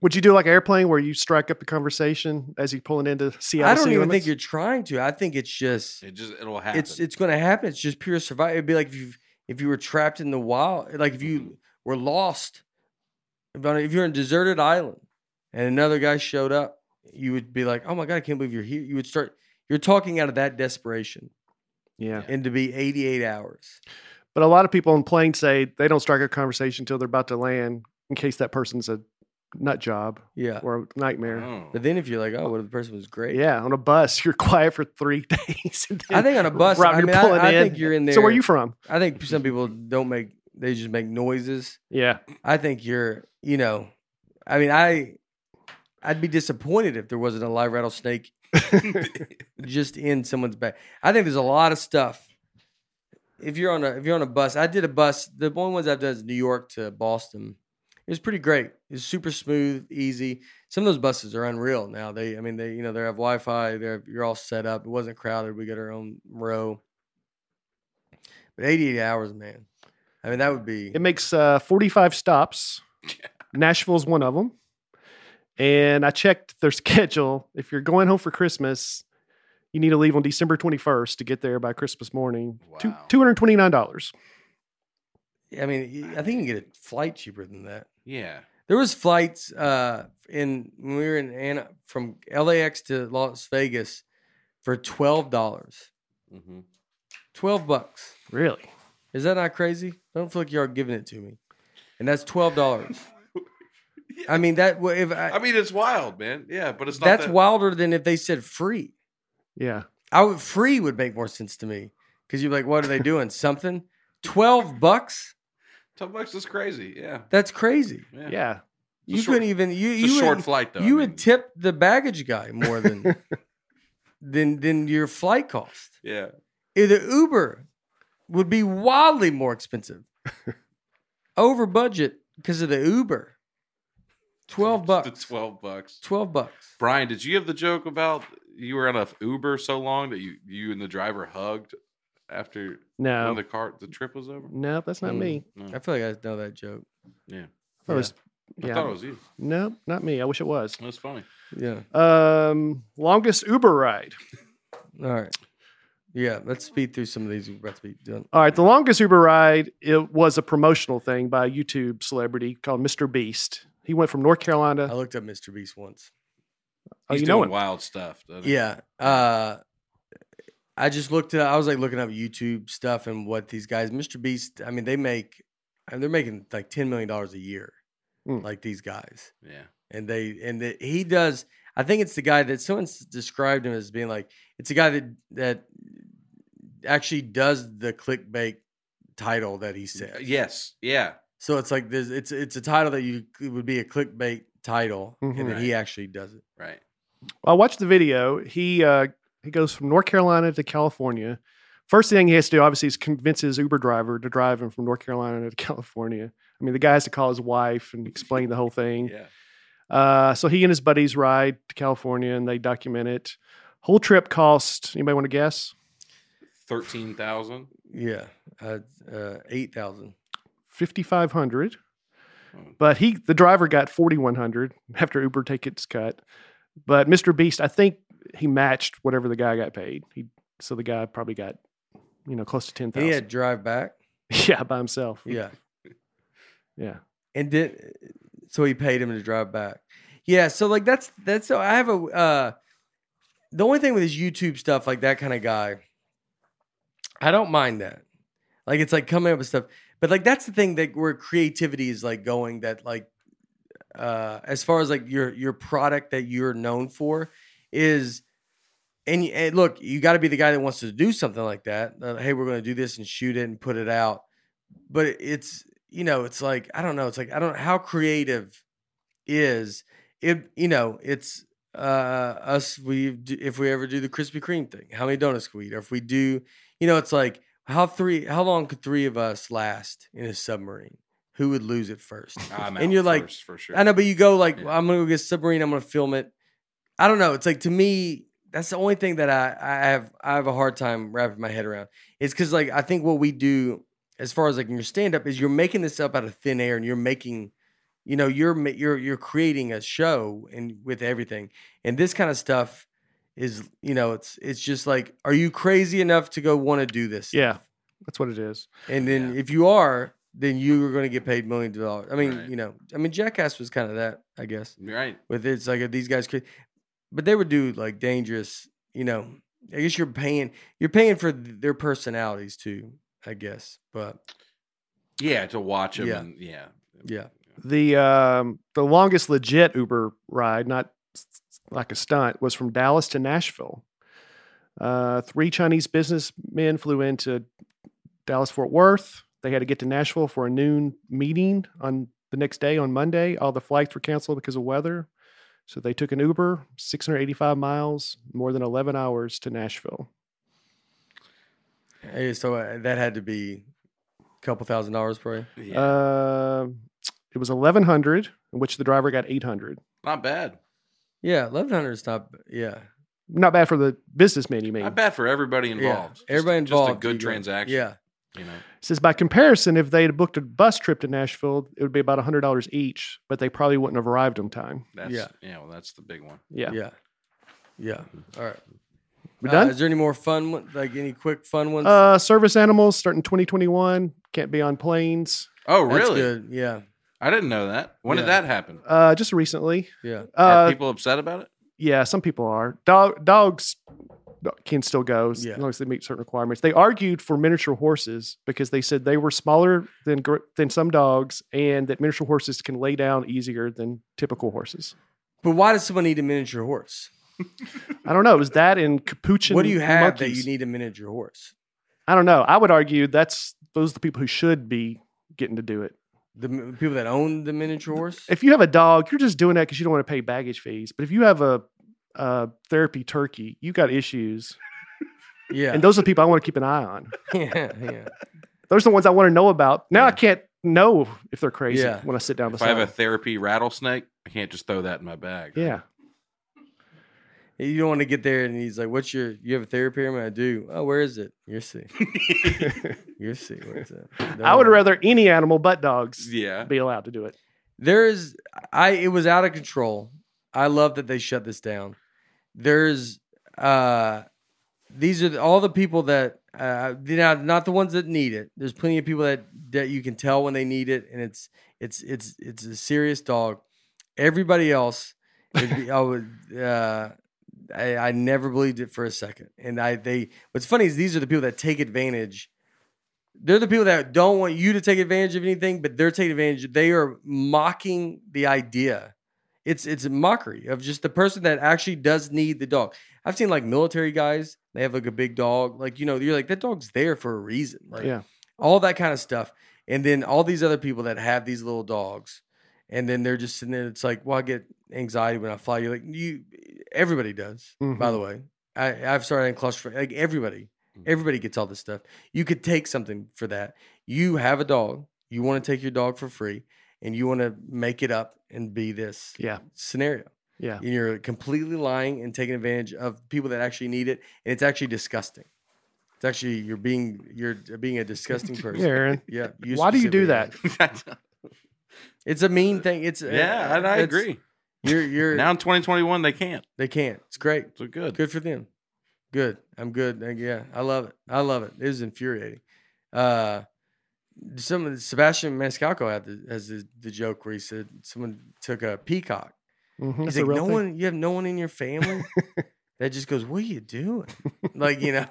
Would you do like airplane where you strike up the conversation as you're pulling into Seattle? I don't even limits? think you're trying to. I think it's just It just it'll happen. it's it's going to happen. It's just pure survival. It'd be like if you if you were trapped in the wild, like if you mm-hmm. were lost, if, on a- if you're in a deserted island and another guy showed up, you would be like, "Oh my god, I can't believe you're here." You would start. You're talking out of that desperation, Yeah. and to be 88 hours. But a lot of people on planes say they don't strike a conversation until they're about to land in case that person's a nut job Yeah. or a nightmare. Oh. But then if you're like, "Oh, what if the person was great?" Yeah, on a bus, you're quiet for three days. I think on a bus, route I you're mean, I, pulling I in. think you're in there. So where are you from? I think some people don't make they just make noises. Yeah. I think you're, you know, I mean, I I'd be disappointed if there wasn't a live rattlesnake just in someone's back. I think there's a lot of stuff. If you're on a if you're on a bus, I did a bus. The only ones I've done is New York to Boston. It was pretty great. It was super smooth, easy. Some of those buses are unreal now. They, I mean, they, you know, they have Wi-Fi. They're you're all set up. It wasn't crowded. We got our own row. But 88 hours, man. I mean, that would be. It makes uh, 45 stops. Nashville's one of them. And I checked their schedule. If you're going home for Christmas, you need to leave on December 21st to get there by Christmas morning. Two, Wow. $229. I mean, I think you can get a flight cheaper than that. Yeah. There was flights uh, in when we were in Anna, from LAX to Las Vegas for twelve dollars. hmm Twelve bucks. Really? Is that not crazy? I don't feel like you are giving it to me, and that's twelve dollars. I mean that w- if I, I mean, it's wild, man. Yeah, but it's not. that's that, wilder than if they said free. Yeah. I would free would make more sense to me because you're like, what are they doing? Something. Twelve bucks? Ten bucks is crazy. Yeah. That's crazy. Yeah. Yeah. It's a You short- couldn't even you It's a you short would- flight though. you I would tip the baggage guy more than than than your flight cost. Yeah. The Uber would be wildly more expensive, over budget because of the Uber. Twelve The bucks. Twelve bucks. Twelve bucks. Brian, did you have the joke about you were on a Uber so long that you you and the driver hugged after No. when the car the trip was over? no, that's not Mm. me. No. I feel like I know that joke. Yeah. I thought it was- I thought it was you. No, not me. I wish it was. That was funny. Yeah. Um, longest Uber ride. All right. Yeah. Let's speed through some of these. We're about to be done. All right, the longest Uber ride it was a promotional thing by a YouTube celebrity called Mr. Beast. He went from North Carolina. I Carolina. looked up Mr. Beast once. Oh, He's you know doing him. wild stuff. doesn't he? Yeah. Uh, I just looked at. I was like looking up YouTube stuff and what these guys, Mr. Beast. I mean, they make. I mean, they're making like ten million dollars a year, Mm. like these guys, Yeah. and they and the, he does. I think it's the guy that someone's described him as being like it's a guy that that actually does the clickbait title that he said. Yes. Yeah. So it's like this. it's it's a title that you it would be a clickbait title, Mhm. and then he actually does it. Right. I watched the video. He uh, he goes from North Carolina to California. First thing he has to do, obviously, is convince his Uber driver to drive him from North Carolina to California. I mean, the guy has to call his wife and explain the whole thing. Yeah. Uh, so he and his buddies ride to California and they document it. Whole trip cost. Anybody want to guess? Thirteen thousand. Yeah, uh, uh, eight thousand. Fifty five hundred. Oh. But he, the driver, got forty one hundred after Uber tickets cut. But Mr. Beast, I think he matched whatever the guy got paid. He so the guy probably got, you know, close to ten And he had to drive back. Yeah, by himself. Yeah. yeah. and did so he paid him to drive back. Yeah, so like that's that's so I have a uh the only thing with his YouTube stuff like that kind of guy I don't mind that. Like it's like coming up with stuff. But like that's the thing that where creativity is like going that like uh as far as like your your product that you're known for is and, and look, you got to be the guy that wants to do something like that. Uh, hey, we're going to do this and shoot it and put it out. But it's you know, it's like I don't know. It's like I don't know how creative is it. You know, it's uh us. We if we ever do the Krispy Kreme thing, how many donuts can we eat? Or if we do, you know, it's like how three, how long could three of us last in a submarine? Who would lose it first? I'm And out you're like, first, for sure. I know, but you go like, Yeah. well, I'm gonna go get a submarine. I'm gonna film it. I don't know. It's like to me, that's the only thing that I I have I have a hard time wrapping my head around. It's because like I think what we do as far as like in your stand up is you're making this up out of thin air and you're making, you know, you're you're you're creating a show and with everything and this kind of stuff is you know it's it's just like are you crazy enough to go want to do this? Yeah. That's what it is. And then Yeah. if you are, then you are going to get paid millions of dollars. I mean, Right. you know, I mean, Jackass was kind of that, I guess. right. With it's like these guys could, but they would do like dangerous. You know, I guess you're paying you're paying for their personalities too. I guess, but Yeah, to watch them. Yeah. And, yeah. yeah, The um, the longest legit Uber ride, not s- s- like a stunt, was from Dallas to Nashville. Uh, three Chinese businessmen flew into Dallas Fort Worth. They had to get to Nashville for a noon meeting on the next day on Monday. All the flights were canceled because of weather. So they took an Uber, 685 miles, more than 11 hours to Nashville. Hey, so uh, that had to be a couple thousand dollars for you. Yeah. Uh, it was 1100, in which the driver got 800. Not bad. Yeah, eleven hundred is not. Yeah, Not bad for the businessman, you mean? Not bad for everybody involved. yeah, everybody just, involved. a good transaction. Yeah, You know. It says by comparison, if they had booked a bus trip to Nashville, it would be about hundred dollars each, but they probably wouldn't have arrived on time. That's Yeah. yeah. Well, that's the big one. Yeah, yeah, yeah. All right, we're Uh, done. is there any more fun one? Like any quick fun ones? Uh, service animals starting 2021 can't be on planes. Oh, That's really? good. Yeah, I didn't know that. When Yeah. did that happen? Uh, just recently. yeah. Are Uh, people upset about it? yeah, some people are. Dog dogs can still go as Yeah. long as they meet certain requirements. They argued for miniature horses because they said they were smaller than than some dogs, and that miniature horses can lay down easier than typical horses. But why does someone need a miniature horse? I don't know. Was that in capuchin? what do you have that you need a miniature horse? I don't know. I would argue that's those are the people who should be getting to do it. The people that own the miniature horse? If you have a dog, you're just doing that because you don't want to pay baggage fees. But if you have a, a therapy turkey, you got issues, yeah. and those are the people I want to keep an eye on. yeah, yeah. Those are the ones I want to know about. Now I can't know if they're crazy Yeah. when I sit down If beside. I have a therapy rattlesnake, I can't just throw that in my bag. yeah, You don't want to get there and he's like, What's your you have a therapy room? I do. Oh, where is it? You're see. You're see. What's that? I would No. rather any animal but dogs yeah. be allowed to do it. There's I it was out of control. I love that they shut this down. There's uh these are all the people that uh you know, not the ones that need it. There's plenty of people that that you can tell when they need it and it's it's it's it's a serious dog. Everybody else be- I would. Uh, I, I never believed it for a second. And I they what's funny is these are the people that take advantage. They're the people that don't want you to take advantage of anything, but they're taking advantage. They are mocking the idea. It's it's a mockery of just the person that actually does need the dog. I've seen like military guys, they have like a big dog. Like, you know, you're like, that dog's there for a reason. Like Yeah. all that kind of stuff. And then all these other people that have these little dogs, and then they're just sitting there. It's like, well, I get anxiety when I fly. You're like, you, everybody does. By Mhm. the way, I, I've started in claustrophobic. Like everybody, everybody gets all this stuff. You could take something for that. You have a dog. You want to take your dog for free, and you want to make it up and be this Yeah. scenario. Yeah. And you're completely lying and taking advantage of people that actually need it, and it's actually disgusting. It's actually you're being you're being a disgusting person. Yeah, Aaron. Yeah. Why do you do that? It's a mean thing. It's uh, yeah, and I it's- agree. You're you're Now in 2021, they can't. they can't. It's great. So good. Good for them. Good. I'm good. Yeah, I love it. I love it. It is infuriating. Uh, some of the- Sebastian Maniscalco had the, has the, the joke where he said someone took a peacock. Mhm, He's that's like, no thing. one. You have no one in your family that just goes, "What are you doing?" like you know,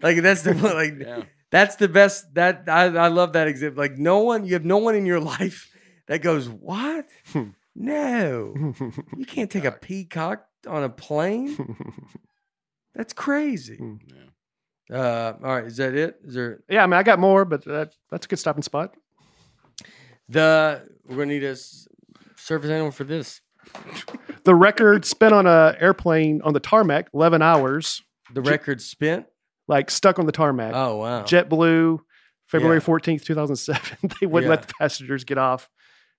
like that's the like Yeah. that's the best. That I I love that example. Like no one. You have no one in your life that goes, "What?" No, you can't take a peacock on a plane. That's crazy. Hmm. Yeah. Uh, all right, is that it? Is there yeah, I mean, I got more, but that, that's a good stopping spot. the? We're gonna need a s- service animal for this. The record spent on a airplane on the tarmac, 11 hours, The record spent. like stuck on the tarmac. Oh wow. JetBlue, February Yeah. 14th, 2007. they wouldn't let the passengers get off.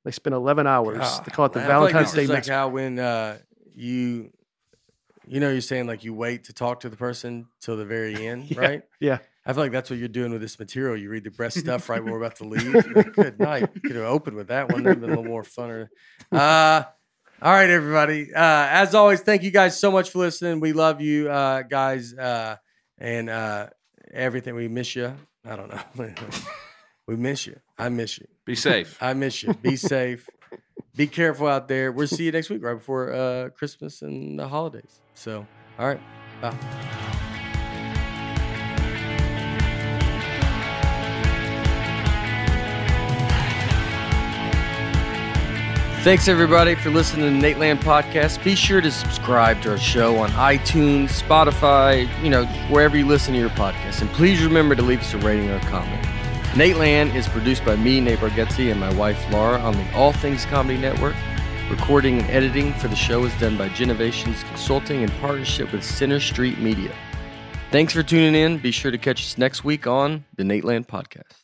They spent 11 hours. God, they call it the man, I feel like Valentine's this Day is like mess. how when uh, you, you know, you're saying like you wait to talk to the person till the very end, Yeah, right? yeah. I feel like that's what you're doing with this material. You read the breast stuff right when we're about to leave. Like, Good night. You could have opened with that one. That'd been a little more funner. Uh, all right, everybody. Uh, as always, thank you guys so much for listening. We love you, uh, guys, uh, and uh, everything. We miss you. I don't know. we miss you. I miss you. Be safe. I miss you. Be safe. Be careful out there. We'll see you next week, right before uh, Christmas and the holidays. So, all right. Bye. Thanks everybody for listening to the Nateland podcast. Be sure to subscribe to our show on iTunes, Spotify, you know, wherever you listen to your podcast. And please remember to leave us a rating or a comment. Nateland is produced by me, Nate Bargatze, and my wife Laura on the All Things Comedy Network. Recording and editing for the show is done by Genovations Consulting in partnership with Center Street Media. Thanks for tuning in. Be sure to catch us next week on the Nateland podcast.